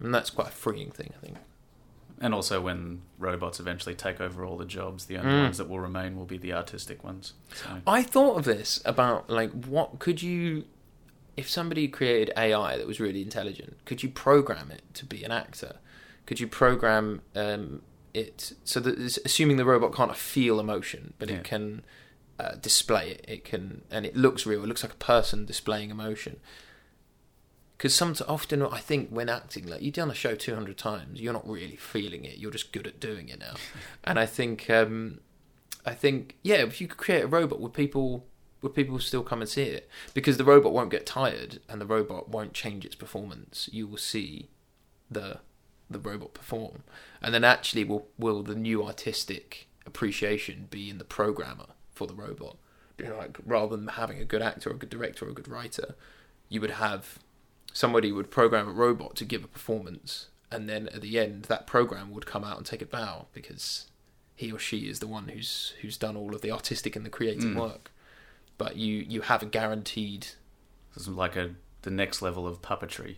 and that's quite a freeing thing, I think. And also when robots eventually take over all the jobs, the only Mm. ones that will remain will be the artistic ones. So, I thought of this about like what could you if somebody created AI that was really intelligent, could you program it to be an actor? Could you program um, it so that assuming the robot can't feel emotion, but Yeah. it can uh, display it, it can and it looks real. It looks like a person displaying emotion. Because sometimes, often I think when acting, like you've done a show two hundred times, you're not really feeling it. You're just good at doing it now. and I think um, I think yeah, if you could create a robot, would people would people still come and see it? Because the robot won't get tired, and the robot won't change its performance. You will see the the robot perform, and then actually will will the new artistic appreciation be in the programmer for the robot? You know, like rather than having a good actor or a good director or a good writer, you would have somebody would program a robot to give a performance, and then at the end, that program would come out and take a bow because he or she is the one who's who's done all of the artistic and the creative Mm. work. But you you have a guaranteed. this is like a the next level of puppetry.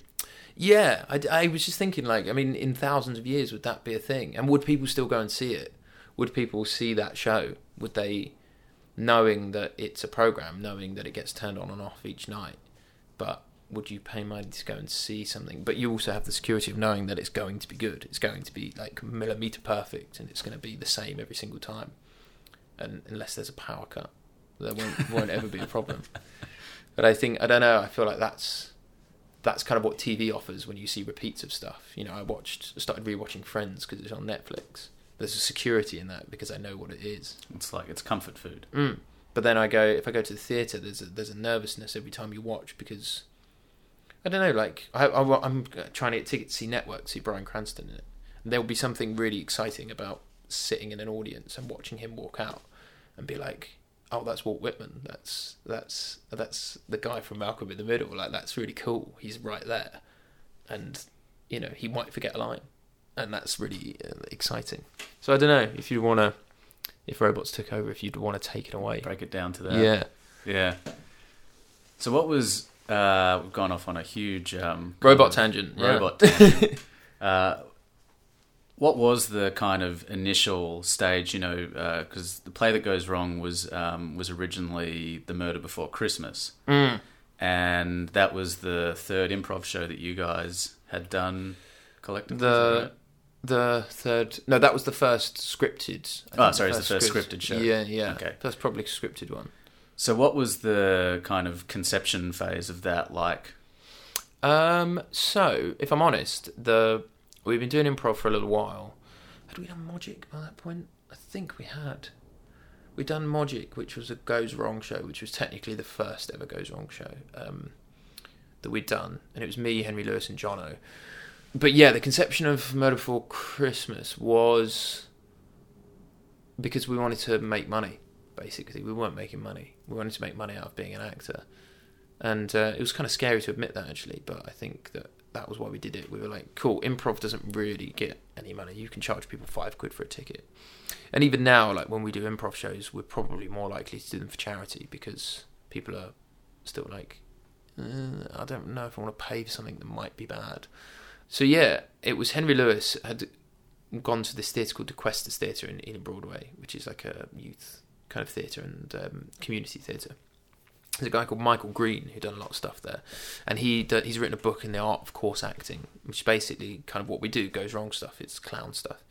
Yeah, I, I was just thinking like I mean, in thousands of years, would that be a thing? And would people still go and see it? Would people see that show? Would they, knowing that it's a program, knowing that it gets turned on and off each night, but would you pay money to go and see something? But you also have the security of knowing that it's going to be good. It's going to be like millimeter perfect, and it's going to be the same every single time. And unless there's a power cut, there won't won't ever be a problem. But I think I don't know. I feel like that's that's kind of what TV offers when you see repeats of stuff. You know, I watched, started rewatching Friends because it's on Netflix. There's a security in that because I know what it is. It's like it's comfort food. Mm. But then I go if I go to the theater, there's a, there's a nervousness every time you watch because I don't know. Like I, I am trying to get tickets to see Network, see Bryan Cranston in it. And there will be something really exciting about sitting in an audience and watching him walk out and be like, "Oh, that's Walt Whitman. That's that's that's the guy from Malcolm in the Middle. Like that's really cool. He's right there." And you know, he might forget a line, and that's really uh, exciting. So I don't know if you want to if robots took over, if you'd want to take it away. Break it down to that. Yeah. Yeah. So what was uh, we've gone off on a huge um, robot tangent. Robot. Tangent. uh, what was the kind of initial stage? You know, because uh, the play that goes wrong was um, was originally the Murder Before Christmas, mm. and that was the third improv show that you guys had done collectively. The the third. No, that was the first scripted. I oh, sorry, it's the first scripted show. Yeah, yeah. Okay, first probably scripted one. So, what was the kind of conception phase of that like? Um, so, if I'm honest, the we've been doing improv for a little while. Had we done Mogic by that point? I think we had. We'd done Mogic, which was a Goes Wrong show, which was technically the first ever Goes Wrong show um, that we'd done, and it was me, Henry Lewis, and Jono but yeah, the conception of Murder Before Christmas was because we wanted to make money. Basically, we weren't making money. We wanted to make money out of being an actor, and uh, it was kind of scary to admit that actually. But I think that that was why we did it. We were like, cool, improv doesn't really get any money. You can charge people five quid for a ticket, and even now, like when we do improv shows, we're probably more likely to do them for charity because people are still like, uh, I don't know if I want to pay for something that might be bad. So yeah, it was Henry Lewis had gone to this theatre called the Questors Theatre in Ealing Broadway, which is like a youth kind of theatre and um, community theatre. There's a guy called Michael Green who done a lot of stuff there, and he he's written a book in the art of coarse acting, which is basically kind of what we do goes wrong stuff. It's clown stuff,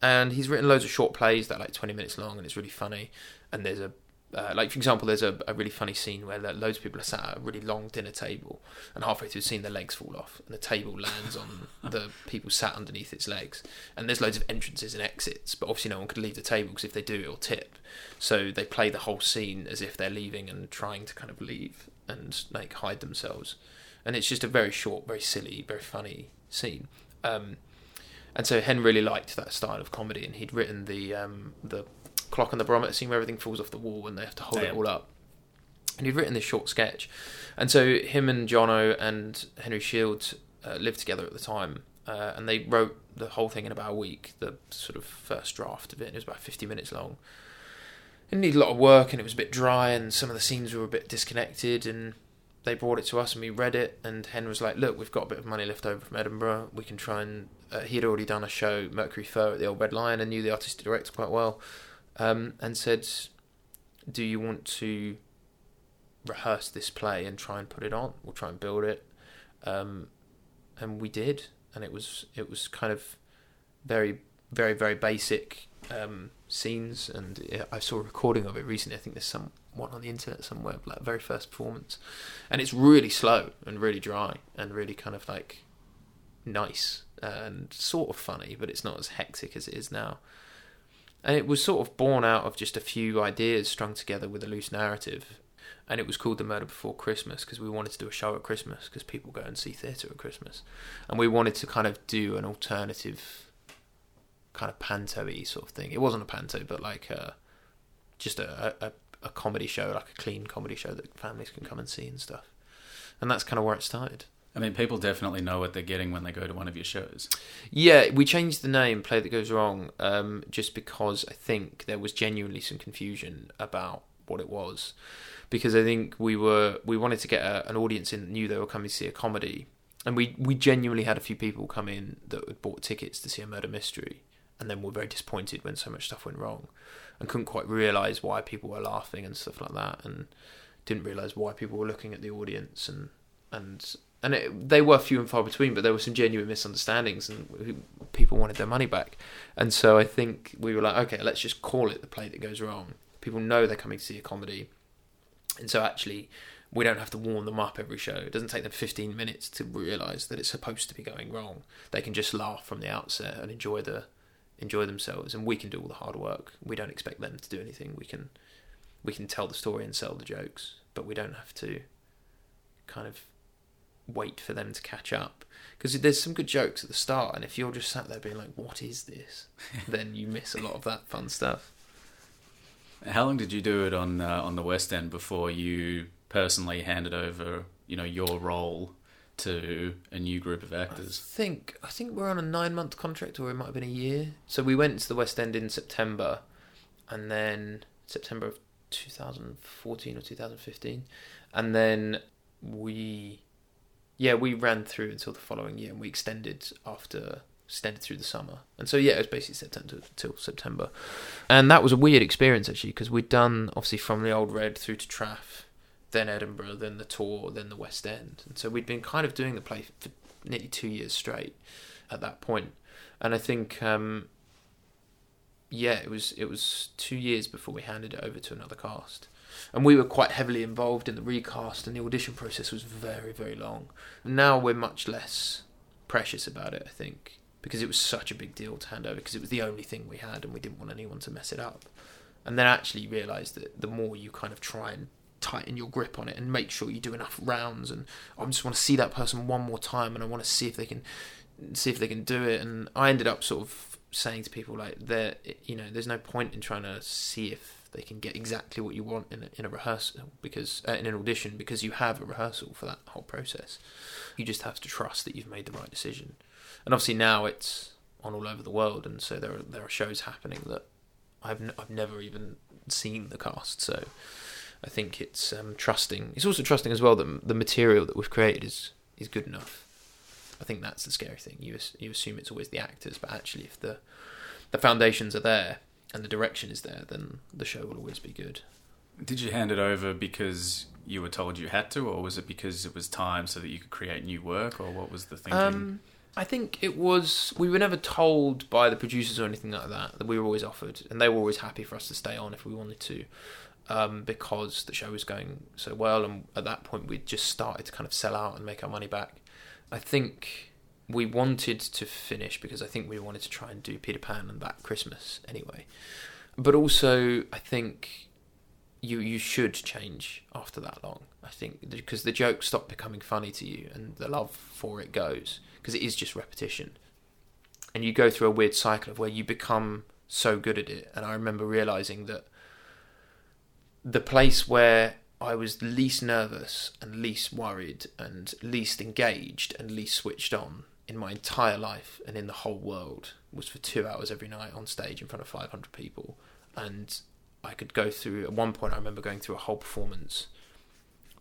and he's written loads of short plays that are like 20 minutes long, and it's really funny. And there's a uh, like for example, there's a, a really funny scene where loads of people are sat at a really long dinner table, and halfway through the scene, their legs fall off, and the table lands on the people sat underneath its legs. And there's loads of entrances and exits, but obviously no one could leave the table because if they do, it'll tip. So they play the whole scene as if they're leaving and trying to kind of leave and like hide themselves. And it's just a very short, very silly, very funny scene. Um, and so Hen really liked that style of comedy, and he'd written the um, the clock on the barometer scene where everything falls off the wall and they have to hold it all up. And he'd written this short sketch, and so him and Jono and Henry Shields uh, lived together at the time, uh, and they wrote the whole thing in about a week. The sort of first draft of it, it was about fifty minutes long. It needed a lot of work, and it was a bit dry, and some of the scenes were a bit disconnected, and they brought it to us and we read it and Hen was like look we've got a bit of money left over from Edinburgh we can try and uh, he'd already done a show Mercury Fur at the Old Red Lion and knew the artistic director quite well um, and said, "Do you want to rehearse this play and try and put it on? We'll try and build it." Um, and we did, and it was it was kind of very very very basic um, scenes. And I saw a recording of it recently. I think there's some one on the internet somewhere, like very first performance, and it's really slow and really dry and really kind of like nice and sort of funny, but it's not as hectic as it is now. And it was sort of born out of just a few ideas strung together with a loose narrative. And it was called The Murder Before Christmas because we wanted to do a show at Christmas because people go and see theatre at Christmas. And we wanted to kind of do an alternative kind of panto y sort of thing. It wasn't a panto, but like uh, a, just a, a, a comedy show, like a clean comedy show that families can come and see and stuff. And that's kind of where it started. I mean, people definitely know what they're getting when they go to one of your shows. Yeah, we changed the name "Play That Goes Wrong" um, just because I think there was genuinely some confusion about what it was. Because I think we were we wanted to get a, an audience in that knew they were coming to see a comedy, and we we genuinely had a few people come in that had bought tickets to see a murder mystery, and then were very disappointed when so much stuff went wrong, and couldn't quite realise why people were laughing and stuff like that, and didn't realise why people were looking at the audience and and and it, they were few and far between, but there were some genuine misunderstandings, and people wanted their money back. And so I think we were like, okay, let's just call it the play that goes wrong. People know they're coming to see a comedy, and so actually, we don't have to warm them up every show. It doesn't take them 15 minutes to realise that it's supposed to be going wrong. They can just laugh from the outset and enjoy the enjoy themselves, and we can do all the hard work. We don't expect them to do anything. We can we can tell the story and sell the jokes, but we don't have to kind of wait for them to catch up because there's some good jokes at the start, and if you're just sat there being like, "What is this?" then you miss a lot of that fun stuff. How long did you do it on uh, on the West End before you personally handed over, you know, your role to a new group of actors? I think I think we're on a nine month contract, or it might have been a year. So we went to the West End in September, and then September of 2014 or 2015, and then we, yeah, we ran through until the following year, and we extended after extended through the summer. And so yeah, it was basically September till September, and that was a weird experience actually because we'd done obviously from the Old Red through to Traff, then Edinburgh, then the tour, then the West End, and so we'd been kind of doing the play for nearly two years straight at that point. point, and I think. Um, yeah, it was it was two years before we handed it over to another cast, and we were quite heavily involved in the recast, and the audition process was very very long. And now we're much less precious about it, I think, because it was such a big deal to hand over because it was the only thing we had, and we didn't want anyone to mess it up. And then actually realised that the more you kind of try and tighten your grip on it and make sure you do enough rounds, and oh, I just want to see that person one more time, and I want to see if they can see if they can do it. And I ended up sort of saying to people like, there, you know, there's no point in trying to see if they can get exactly what you want in a, in a rehearsal because uh, in an audition because you have a rehearsal for that whole process. You just have to trust that you've made the right decision. And obviously now it's on all over the world, and so there are there are shows happening that I've n- I've never even seen the cast. So I think it's um, trusting. It's also trusting as well that the material that we've created is is good enough. I think that's the scary thing. You you assume it's always the actors, but actually, if the the foundations are there and the direction is there, then the show will always be good. Did you hand it over because you were told you had to, or was it because it was time so that you could create new work, or what was the thinking? Um, I think it was. We were never told by the producers or anything like that that we were always offered, and they were always happy for us to stay on if we wanted to, um, because the show was going so well, and at that point we'd just started to kind of sell out and make our money back. I think we wanted to finish because I think we wanted to try and do Peter Pan and that Christmas anyway, but also I think you you should change after that long. I think because the jokes stop becoming funny to you and the love for it goes because it is just repetition. And you go through a weird cycle of where you become so good at it. And I remember realizing that the place where I was least nervous and least worried and least engaged and least switched on in my entire life and in the whole world was for two hours every night on stage in front of 500 people. And I could go through, at one point, I remember going through a whole performance.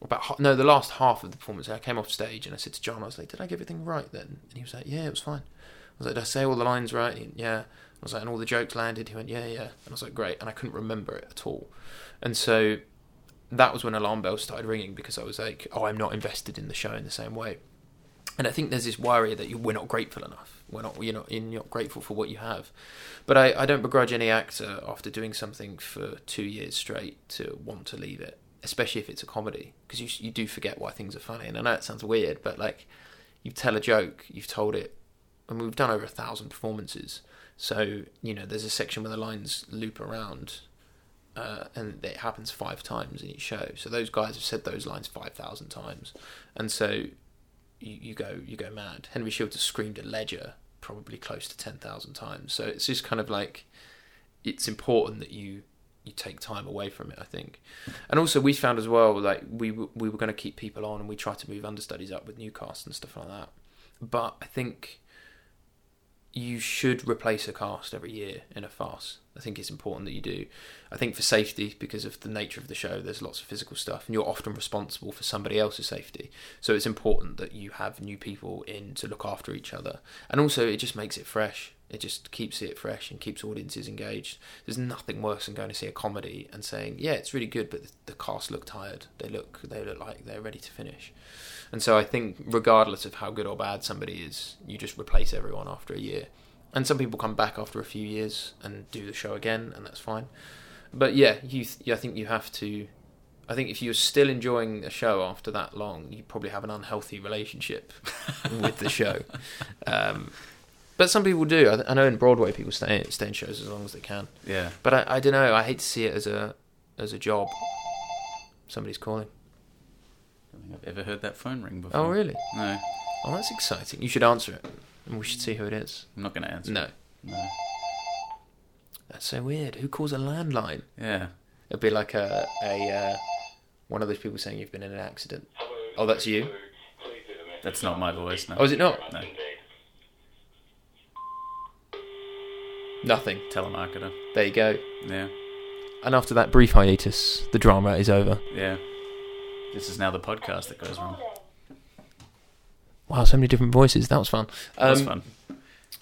About no the last half of the performance I came off stage and I said to John I was like did I get everything right then? And he was like yeah it was fine. I was like did I say all the lines right? He, yeah. I was like and all the jokes landed? He went yeah yeah. And I was like great. And I couldn't remember it at all. And so that was when alarm bells started ringing because I was like oh I'm not invested in the show in the same way and I think there's this worry that you, we're not grateful enough we're not you're not you're not grateful for what you have but I, I don't begrudge any actor after doing something for two years straight to want to leave it especially if it's a comedy, because you you do forget why things are funny. And I know it sounds weird, but like you tell a joke, you've told it, and we've done over a thousand performances. So you know, there's a section where the lines loop around, uh, and it happens five times in each show. So those guys have said those lines five thousand times, and so you, you go you go mad. Henry Shields has screamed at Ledger probably close to ten thousand times. So it's just kind of like it's important that you you take time away from it. I think, and also we found as well like we we were going to keep people on and we tried to move understudies up with new cast and stuff like that. But I think you should replace a cast every year in a farce. I think it's important that you do. I think for safety, because of the nature of the show, there's lots of physical stuff, and you're often responsible for somebody else's safety. So it's important that you have new people in to look after each other, and also it just makes it fresh. It just keeps it fresh and keeps audiences engaged. There's nothing worse than going to see a comedy and saying, "Yeah, it's really good," but the cast look tired. They look they look like they're ready to finish. And so I think, regardless of how good or bad somebody is, you just replace everyone after a year. And some people come back after a few years and do the show again, and that's fine. But yeah, you th- I think you have to I think if you're still enjoying a show after that long, you probably have an unhealthy relationship with the show. Um, but some people do. I, I know in Broadway people stay stay in shows as long as they can. Yeah. But I, I don't know. I hate to see it as a as a job. Somebody's calling. I don't think I've ever heard that phone ring before. Oh really? No, Oh, that's exciting. You should answer it, and we should see who it is. I'm not going to answer. No, No. that's so weird. Who calls a landline? Yeah. It'd be like a a uh, one of those people saying you've been in an accident. Oh, that's you. That's not my voice. No. Oh, is it not? No. Nothing. Telemarketer. There you go. Yeah. And after that brief hiatus, the drama is over. Yeah. This is now the podcast that goes wrong. Wow, so many different voices. That was fun. That's Um, fun.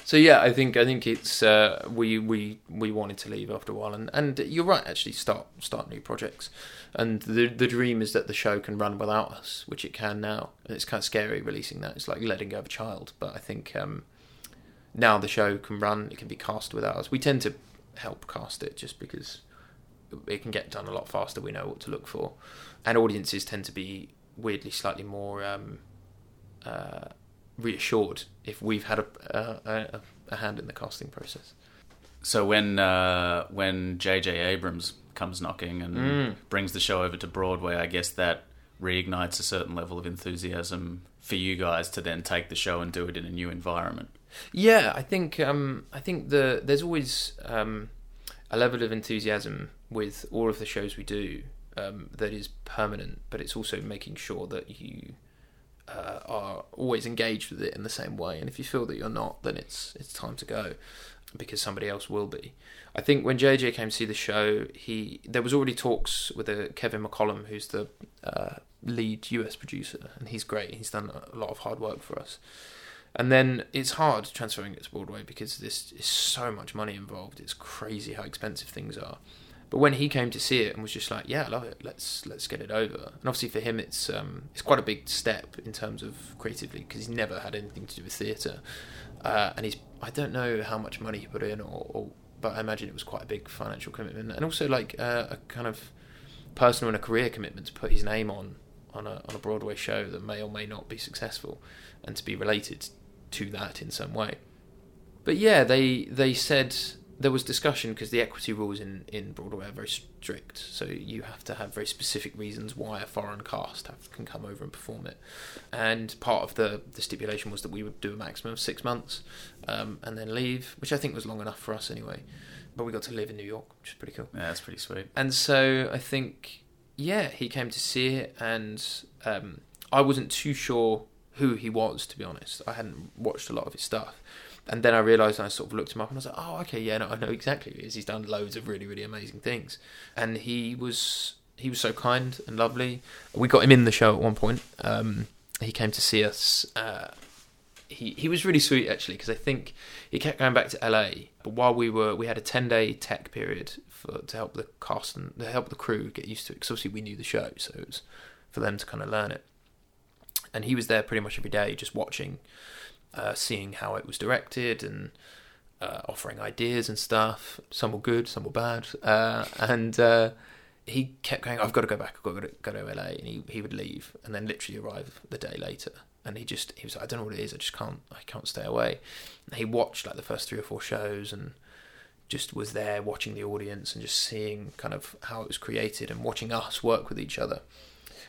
So yeah, I think I think it's uh, we we we wanted to leave after a while, and and you're right. Actually, start start new projects, and the the dream is that the show can run without us, which it can now. And it's kind of scary releasing that. It's like letting go of a child, but I think um, now the show can run. It can be cast without us. We tend to help cast it just because it can get done a lot faster. We know what to look for, and audiences tend to be weirdly slightly more. Um, uh, reassured if we've had a, a, a, a hand in the casting process. So when uh, when J.J. Abrams comes knocking and Mm. brings the show over to Broadway, I guess that reignites a certain level of enthusiasm for you guys to then take the show and do it in a new environment. Yeah, I think um, I think the there's always um, a level of enthusiasm with all of the shows we do um, that is permanent, but it's also making sure that you uh, are always engaged with it in the same way. And if you feel that you're not, then it's it's time to go because somebody else will be. I think when JJ came to see the show, he there was already talks with uh, Kevin McCollum, who's the uh, lead US producer, and he's great. He's done a lot of hard work for us. And then it's hard transferring it to Broadway because this is so much money involved. It's crazy how expensive things are. But when he came to see it and was just like, "Yeah, I love it. Let's let's get it over." And obviously for him, it's um, it's quite a big step in terms of creatively because he's never had anything to do with theatre, uh, and he's I don't know how much money he put in, or, or but I imagine it was quite a big financial commitment, and also like uh, a kind of personal and a career commitment to put his name on on a on a Broadway show that may or may not be successful, and to be related to that in some way. But yeah, they they said there was discussion because the equity rules in, in Broadway are very strict. So you have to have very specific reasons why a foreign cast have, can come over and perform it. And part of the, the stipulation was that we would do a maximum of six months um, and then leave, which I think was long enough for us anyway. But we got to live in New York, which is pretty cool. Yeah, that's pretty sweet. And so I think, yeah, he came to see it, and um, I wasn't too sure who he was, to be honest. I hadn't watched a lot of his stuff. And then I realised, I sort of looked him up, and I was like, oh, okay, yeah, no, I know exactly who he is. He's done loads of really, really amazing things. And he was he was so kind and lovely. We got him in the show at one point. Um, he came to see us. Uh, he he was really sweet actually because I think he kept going back to LA. But while we were, we had a ten day tech period for to help the cast and to help the crew get used to it. Because obviously we knew the show, so it was for them to kind of learn it. And he was there pretty much every day, just watching, uh, seeing how it was directed and uh, offering ideas and stuff. Some were good, some were bad, uh, and. Uh, he kept going. I've got to go back. I've got to go to LA, and he, he would leave, and then literally arrive the day later. And he just he was like, I don't know what it is. I just can't I can't stay away. And he watched like the first three or four shows, and just was there watching the audience and just seeing kind of how it was created and watching us work with each other.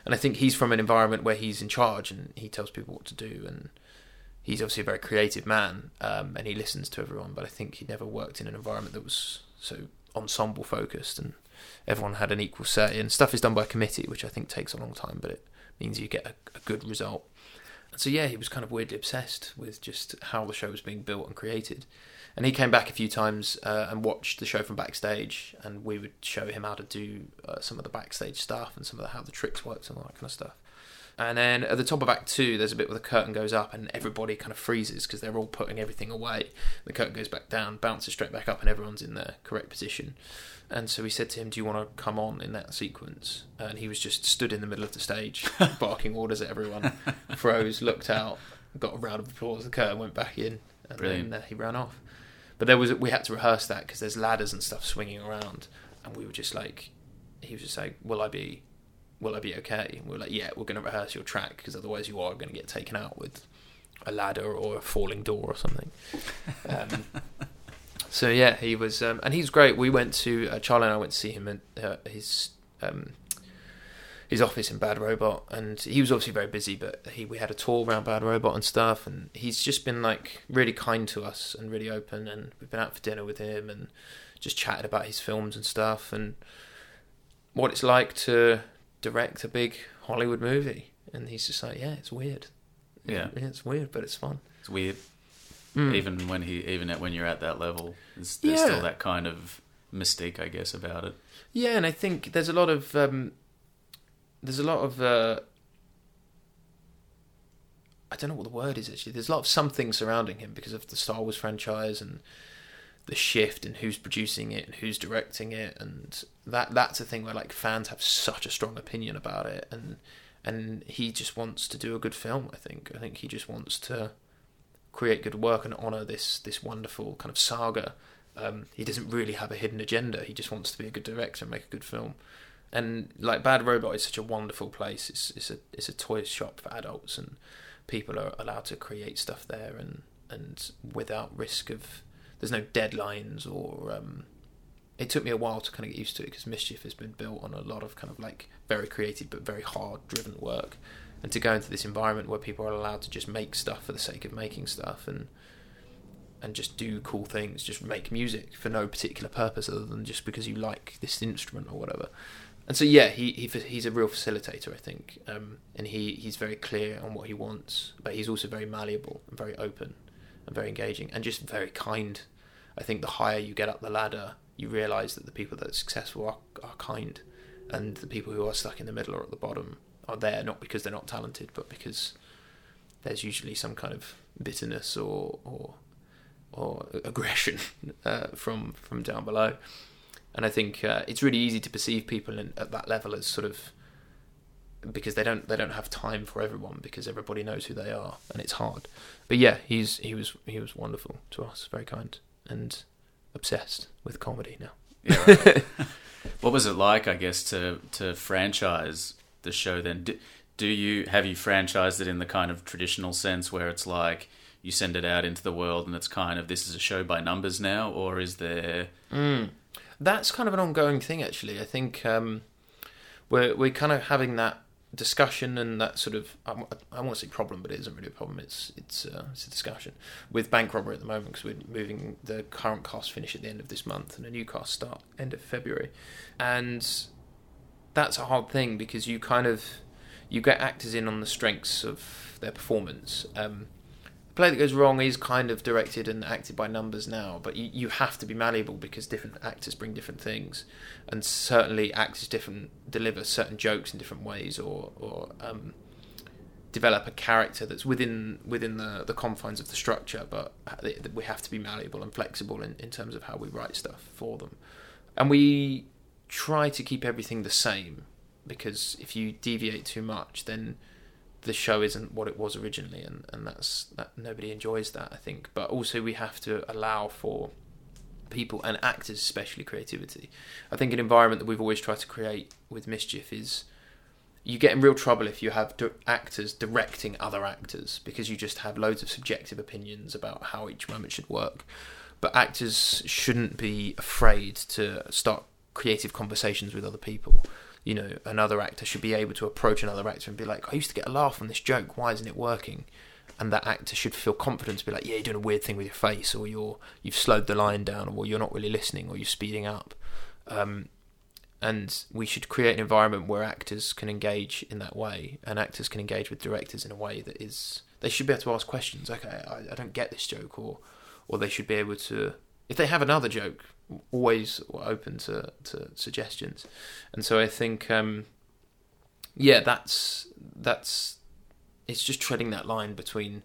And I think he's from an environment where he's in charge and he tells people what to do, and he's obviously a very creative man, um, and he listens to everyone. But I think he never worked in an environment that was so ensemble focused and everyone had an equal say. And stuff is done by committee, which I think takes a long time, but it means you get a, a good result. And so yeah, he was kind of weirdly obsessed with just how the show was being built and created. And he came back a few times uh, and watched the show from backstage, and we would show him how to do uh, some of the backstage stuff and some of the, how the tricks worked and all that kind of stuff. And then at the top of Act Two, there's a bit where the curtain goes up and everybody kind of freezes because they're all putting everything away. The curtain goes back down, bounces straight back up, and everyone's in their correct position. And so we said to him, "Do you want to come on in that sequence?" And he was just stood in the middle of the stage, barking orders at everyone. Froze, looked out, got a round of applause. The curtain went back in, and Brilliant. then uh, he ran off. But there was we had to rehearse that because there's ladders and stuff swinging around, and we were just like, he was just like, "Will I be will I be okay? And we're like, yeah, we're going to rehearse your track because otherwise you are going to get taken out with a ladder or a falling door or something. Um, so yeah, he was, um, and he's great. We went to uh, Charlie and I went to see him at uh, his um, his office in Bad Robot, and he was obviously very busy. But he we had a tour around Bad Robot and stuff, and he's just been like really kind to us and really open. And we've been out for dinner with him and just chatted about his films and stuff and what it's like to direct a big Hollywood movie. And he's just like, yeah, it's weird. Yeah. it's weird, but it's fun. It's weird. Mm. Even when he, even at, when you're at that level, there's, there's Yeah. still that kind of mystique, I guess, about it. Yeah, and I think there's a lot of um, there's a lot of uh, I don't know what the word is actually. There's a lot of something surrounding him because of the Star Wars franchise and the shift and who's producing it and who's directing it and that that's a thing where like fans have such a strong opinion about it and and he just wants to do a good film I think. I think he just wants to create good work and honor this this wonderful kind of saga. Um, he doesn't really have a hidden agenda. He just wants to be a good director and make a good film. And like Bad Robot is such a wonderful place. It's it's a it's a toy shop for adults and people are allowed to create stuff there and and without risk of there's no deadlines or um, it took me a while to kind of get used to it because mischief has been built on a lot of kind of like very creative but very hard driven work. And to go into this environment where people are allowed to just make stuff for the sake of making stuff and and just do cool things just make music for no particular purpose other than just because you like this instrument or whatever. And so yeah he, he he's a real facilitator I think um, and he he's very clear on what he wants but he's also very malleable and very open and very engaging and just very kind. I think the higher you get up the ladder, you realise that the people that are successful are, are kind, and the people who are stuck in the middle or at the bottom are there not because they're not talented, but because there's usually some kind of bitterness or or, or aggression uh, from from down below. And I think uh, it's really easy to perceive people in, at that level as sort of because they don't they don't have time for everyone because everybody knows who they are and it's hard. But yeah, he's he was he was wonderful to us, very kind and obsessed with comedy now. Yeah, right. what was it like, I guess, to to franchise the show? Then, do, do you have you franchised it in the kind of traditional sense where it's like you send it out into the world and it's kind of this is a show by numbers now, or is there? Mm. That's kind of an ongoing thing, actually. I think um, we're we're kind of having that discussion and that sort of—I won't say problem, but it isn't really a problem. It's it's uh, it's a discussion with bank robbery at the moment because we're moving the current cast finish at the end of this month and a new cast start end of February, and that's a hard thing because you kind of you get actors in on the strengths of their performance. Um, play that goes wrong is kind of directed and acted by numbers now, but you, you have to be malleable because different actors bring different things, and certainly actors different deliver certain jokes in different ways, or or um, develop a character that's within within the, the confines of the structure. But we have to be malleable and flexible in, in terms of how we write stuff for them, and we try to keep everything the same because if you deviate too much, then the show isn't what it was originally, and, and that's that nobody enjoys that I think. But also we have to allow for people and actors, especially creativity. I think an environment that we've always tried to create with Mischief is you get in real trouble if you have actors directing other actors because you just have loads of subjective opinions about how each moment should work. But actors shouldn't be afraid to start creative conversations with other people you know, another actor should be able to approach another actor and be like, I used to get a laugh from this joke, why isn't it working? And that actor should feel confident to be like, yeah, you're doing a weird thing with your face, or you're you've slowed the line down, or you're not really listening, or you're speeding up. Um, and we should create an environment where actors can engage in that way, and actors can engage with directors in a way that is they should be able to ask questions. Okay, I, I don't get this joke, or or they should be able to if they have another joke, always open to, to suggestions. And so I think, um, yeah, that's that's it's just treading that line between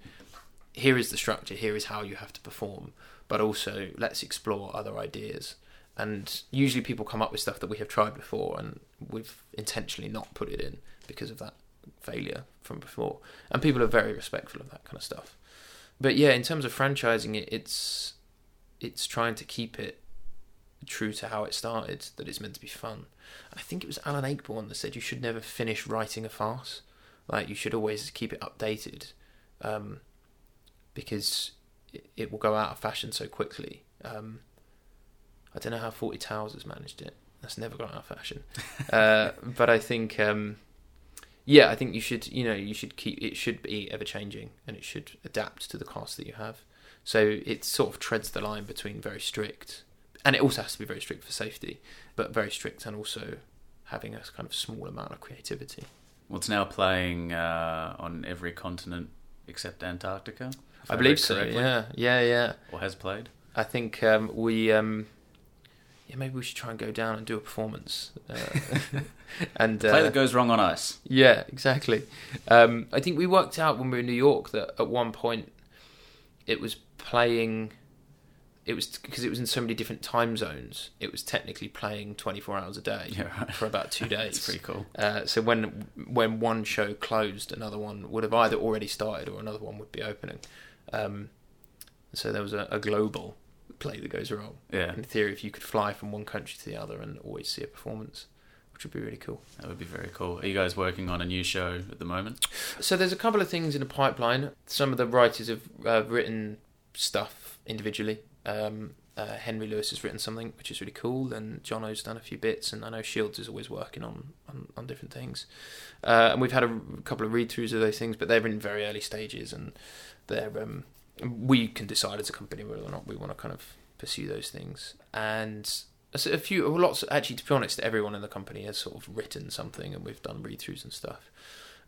here is the structure, here is how you have to perform, but also let's explore other ideas. And usually people come up with stuff that we have tried before, and we've intentionally not put it in because of that failure from before. And people are very respectful of that kind of stuff. But yeah, in terms of franchising it, it's it's trying to keep it true to how it started, that it's meant to be fun. I think it was Alan Ayckbourn that said you should never finish writing a farce. Like you should always keep it updated, um, because it, it will go out of fashion so quickly. Um, I don't know how Fawlty Towers has managed it. That's never gone out of fashion. uh, but I think, um, yeah, I think you should, you know, you should keep. It should be ever changing, and it should adapt to the cast that you have. So it sort of treads the line between very strict, and it also has to be very strict for safety, but very strict and also having a kind of small amount of creativity. Well, it's now playing uh, on every continent except Antarctica. if I believe so. correctly, Yeah, yeah, yeah. Or has played. I think um, we, um, yeah, maybe we should try and go down and do a performance. Uh, and Play uh, that goes wrong on ice. Yeah, exactly. Um, I think we worked out when we were in New York that at one point it was playing. It was because it was in so many different time zones. It was technically playing twenty four hours a day Yeah, right. for about two That's days. pretty cool. Uh, so when when one show closed, another one would have either already started or another one would be opening. Um, so there was a, a global play that goes wrong. Yeah, In theory, if you could fly from one country to the other and always see a performance, which would be really cool. that would be very cool. Are you guys working on a new show at the moment? So there's a couple of things in the pipeline. Some of the writers have uh, written stuff individually. Um, uh, Henry Lewis has written something which is really cool, and John O's done a few bits, and I know Shields is always working on on, on different things. Uh, and we've had a couple of read throughs of those things, but they're in very early stages, and they're um, we can decide as a company whether or not we want to kind of pursue those things. And a few, lots. Actually, to be honest, everyone in the company has sort of written something, and we've done read throughs and stuff.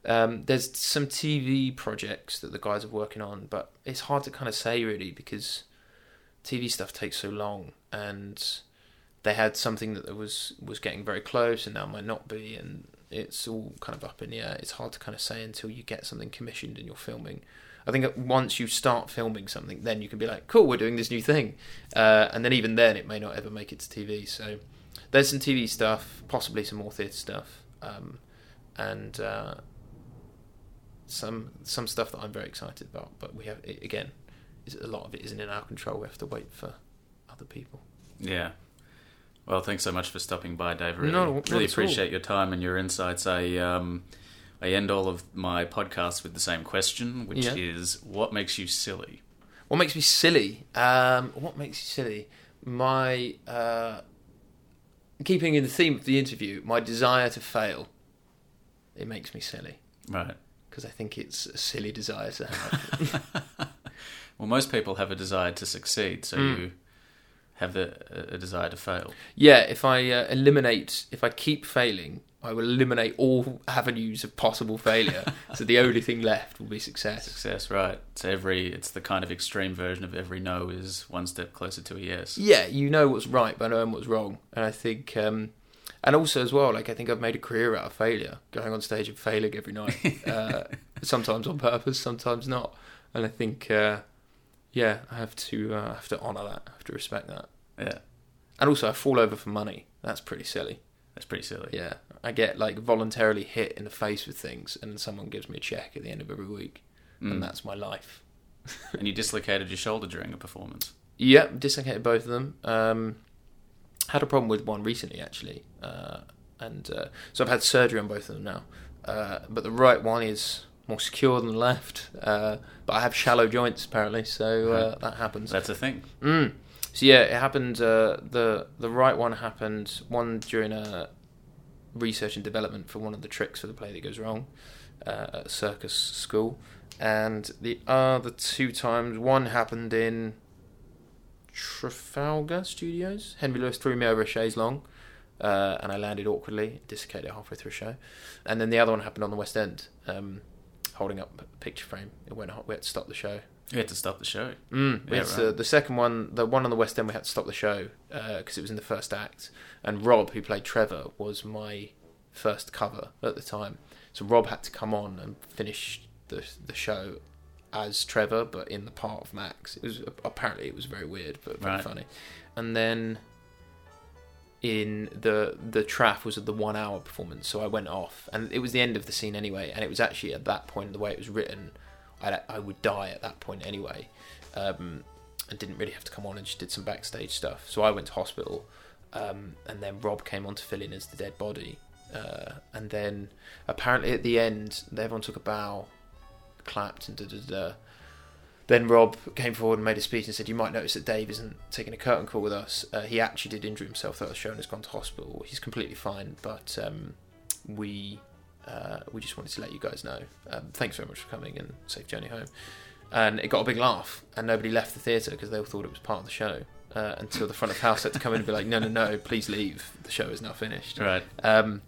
Um, there's some TV projects that the guys are working on, but it's hard to kind of say really because TV stuff takes so long, and they had something that was was getting very close, and now might not be, and it's all kind of up in the air. It's hard to kind of say until you get something commissioned and you're filming. I think once you start filming something, then you can be like, "Cool, we're doing this new thing," uh, and then even then, it may not ever make it to TV. So there's some TV stuff, possibly some more theatre stuff, um, and uh, some some stuff that I'm very excited about. But we have again, a lot of it isn't in our control. We have to wait for other people. Yeah. Well, thanks so much for stopping by, Dave. Really, No, really at all. appreciate your time and your insights. I um, I end all of my podcasts with the same question, which Yeah. is, what makes you silly? What makes me silly? Um, what makes you silly? My uh, keeping in the theme of the interview, my desire to fail. It makes me silly Right. because I think it's a silly desire to have. Well, most people have a desire to succeed, so Mm. you have the, a desire to fail. yeah, if I uh, eliminate, if I keep failing, I will eliminate all avenues of possible failure. so the only thing left will be success. Success, right? So every it's the kind of extreme version of every no is one step closer to a yes. Yeah, you know what's right, but knowing what's wrong. And I think, um, and also as well, like I think I've made a career out of failure, going on stage and failing every night. uh, sometimes on purpose, sometimes not. And I think, uh, yeah, I have to uh, have to honour that. I have to respect that. Yeah, And also, I fall over for money. That's pretty silly. that's pretty silly. Yeah, I get like voluntarily hit in the face with things, and someone gives me a check at the end of every week, Mm. and that's my life. and you dislocated your shoulder during a performance. Yep, dislocated both of them. Um, had a problem with one recently, actually, uh, and uh, so I've had surgery on both of them now. Uh, but the right one is more secure than left. Uh, but I have shallow joints apparently, so uh, that happens. That's a thing. Mm. So yeah, it happened. Uh, the the right one happened one during a research and development for one of the tricks for the play that goes wrong uh, at a circus school, and the other two times one happened in Trafalgar Studios. Henry Lewis threw me over a chaise longue. Uh, and I landed awkwardly, dislocated halfway through a show, and then the other one happened on the West End, um, holding up a picture frame. It went. hot. We had to stop the show. We had to stop the show. Mm, Yeah, right. the, the second one, the one on the West End, we had to stop the show because it was in the first act. And Rob, who played Trevor, was my first cover at the time. So Rob had to come on and finish the the show as Trevor, but in the part of Max. It was apparently it was very weird, but very Right. funny. And then in the the traff was of the one hour performance, so I went off, and it was the end of the scene anyway. And it was actually at that point, the way it was written, I I would die at that point anyway. Um, and didn't really have to come on and just did some backstage stuff. So I went to hospital, um, and then Rob came on to fill in as the dead body. Uh, and then apparently at the end, everyone took a bow, clapped, and da da da. Then Rob came forward and made a speech and said, "You might notice that Dave isn't taking a curtain call with us. Uh, he actually did injure himself throughout was shown, and has gone to hospital. He's completely fine, but um, we uh, we just wanted to let you guys know. Um, thanks very much for coming and safe journey home." And it got a big laugh, and nobody left the theatre because they all thought it was part of the show. Uh, until the front of house had to come in and be like, "No, no, no! Please leave. The show is now finished." Right. Um,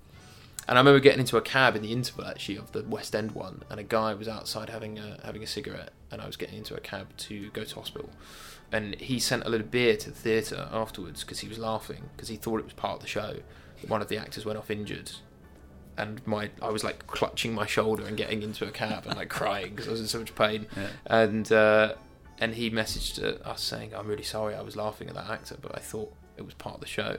and I remember getting into a cab in the interval actually of the West End one, and a guy was outside having a having a cigarette, and I was getting into a cab to go to hospital, and he sent a little beer to the theatre afterwards because he was laughing because he thought it was part of the show. One of the actors went off injured, and my I was like clutching my shoulder and getting into a cab and like crying because I was in so much pain, Yeah. and uh, and he messaged uh, us saying, "I'm really sorry, I was laughing at that actor, but I thought it was part of the show."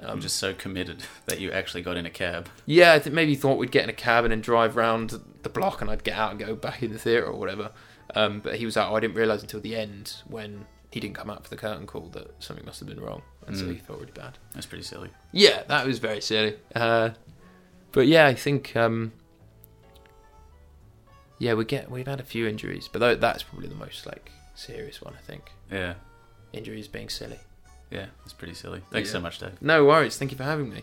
Um, I'm just so committed that you actually got in a cab. Yeah, I think maybe he thought we'd get in a cab and then drive round the block, and I'd get out and go back in the theatre or whatever. Um, but he was like, oh, I didn't realise until the end when he didn't come out for the curtain call that something must have been wrong, and so Mm. he felt really bad. That's pretty silly. Yeah, that was very silly. Uh, but yeah, I think um, yeah, we get we've had a few injuries, but that's probably the most like serious one. I think Yeah. injuries being silly. Yeah, it's pretty silly. Thanks Yeah. so much, Dave. No worries. Thank you for having me.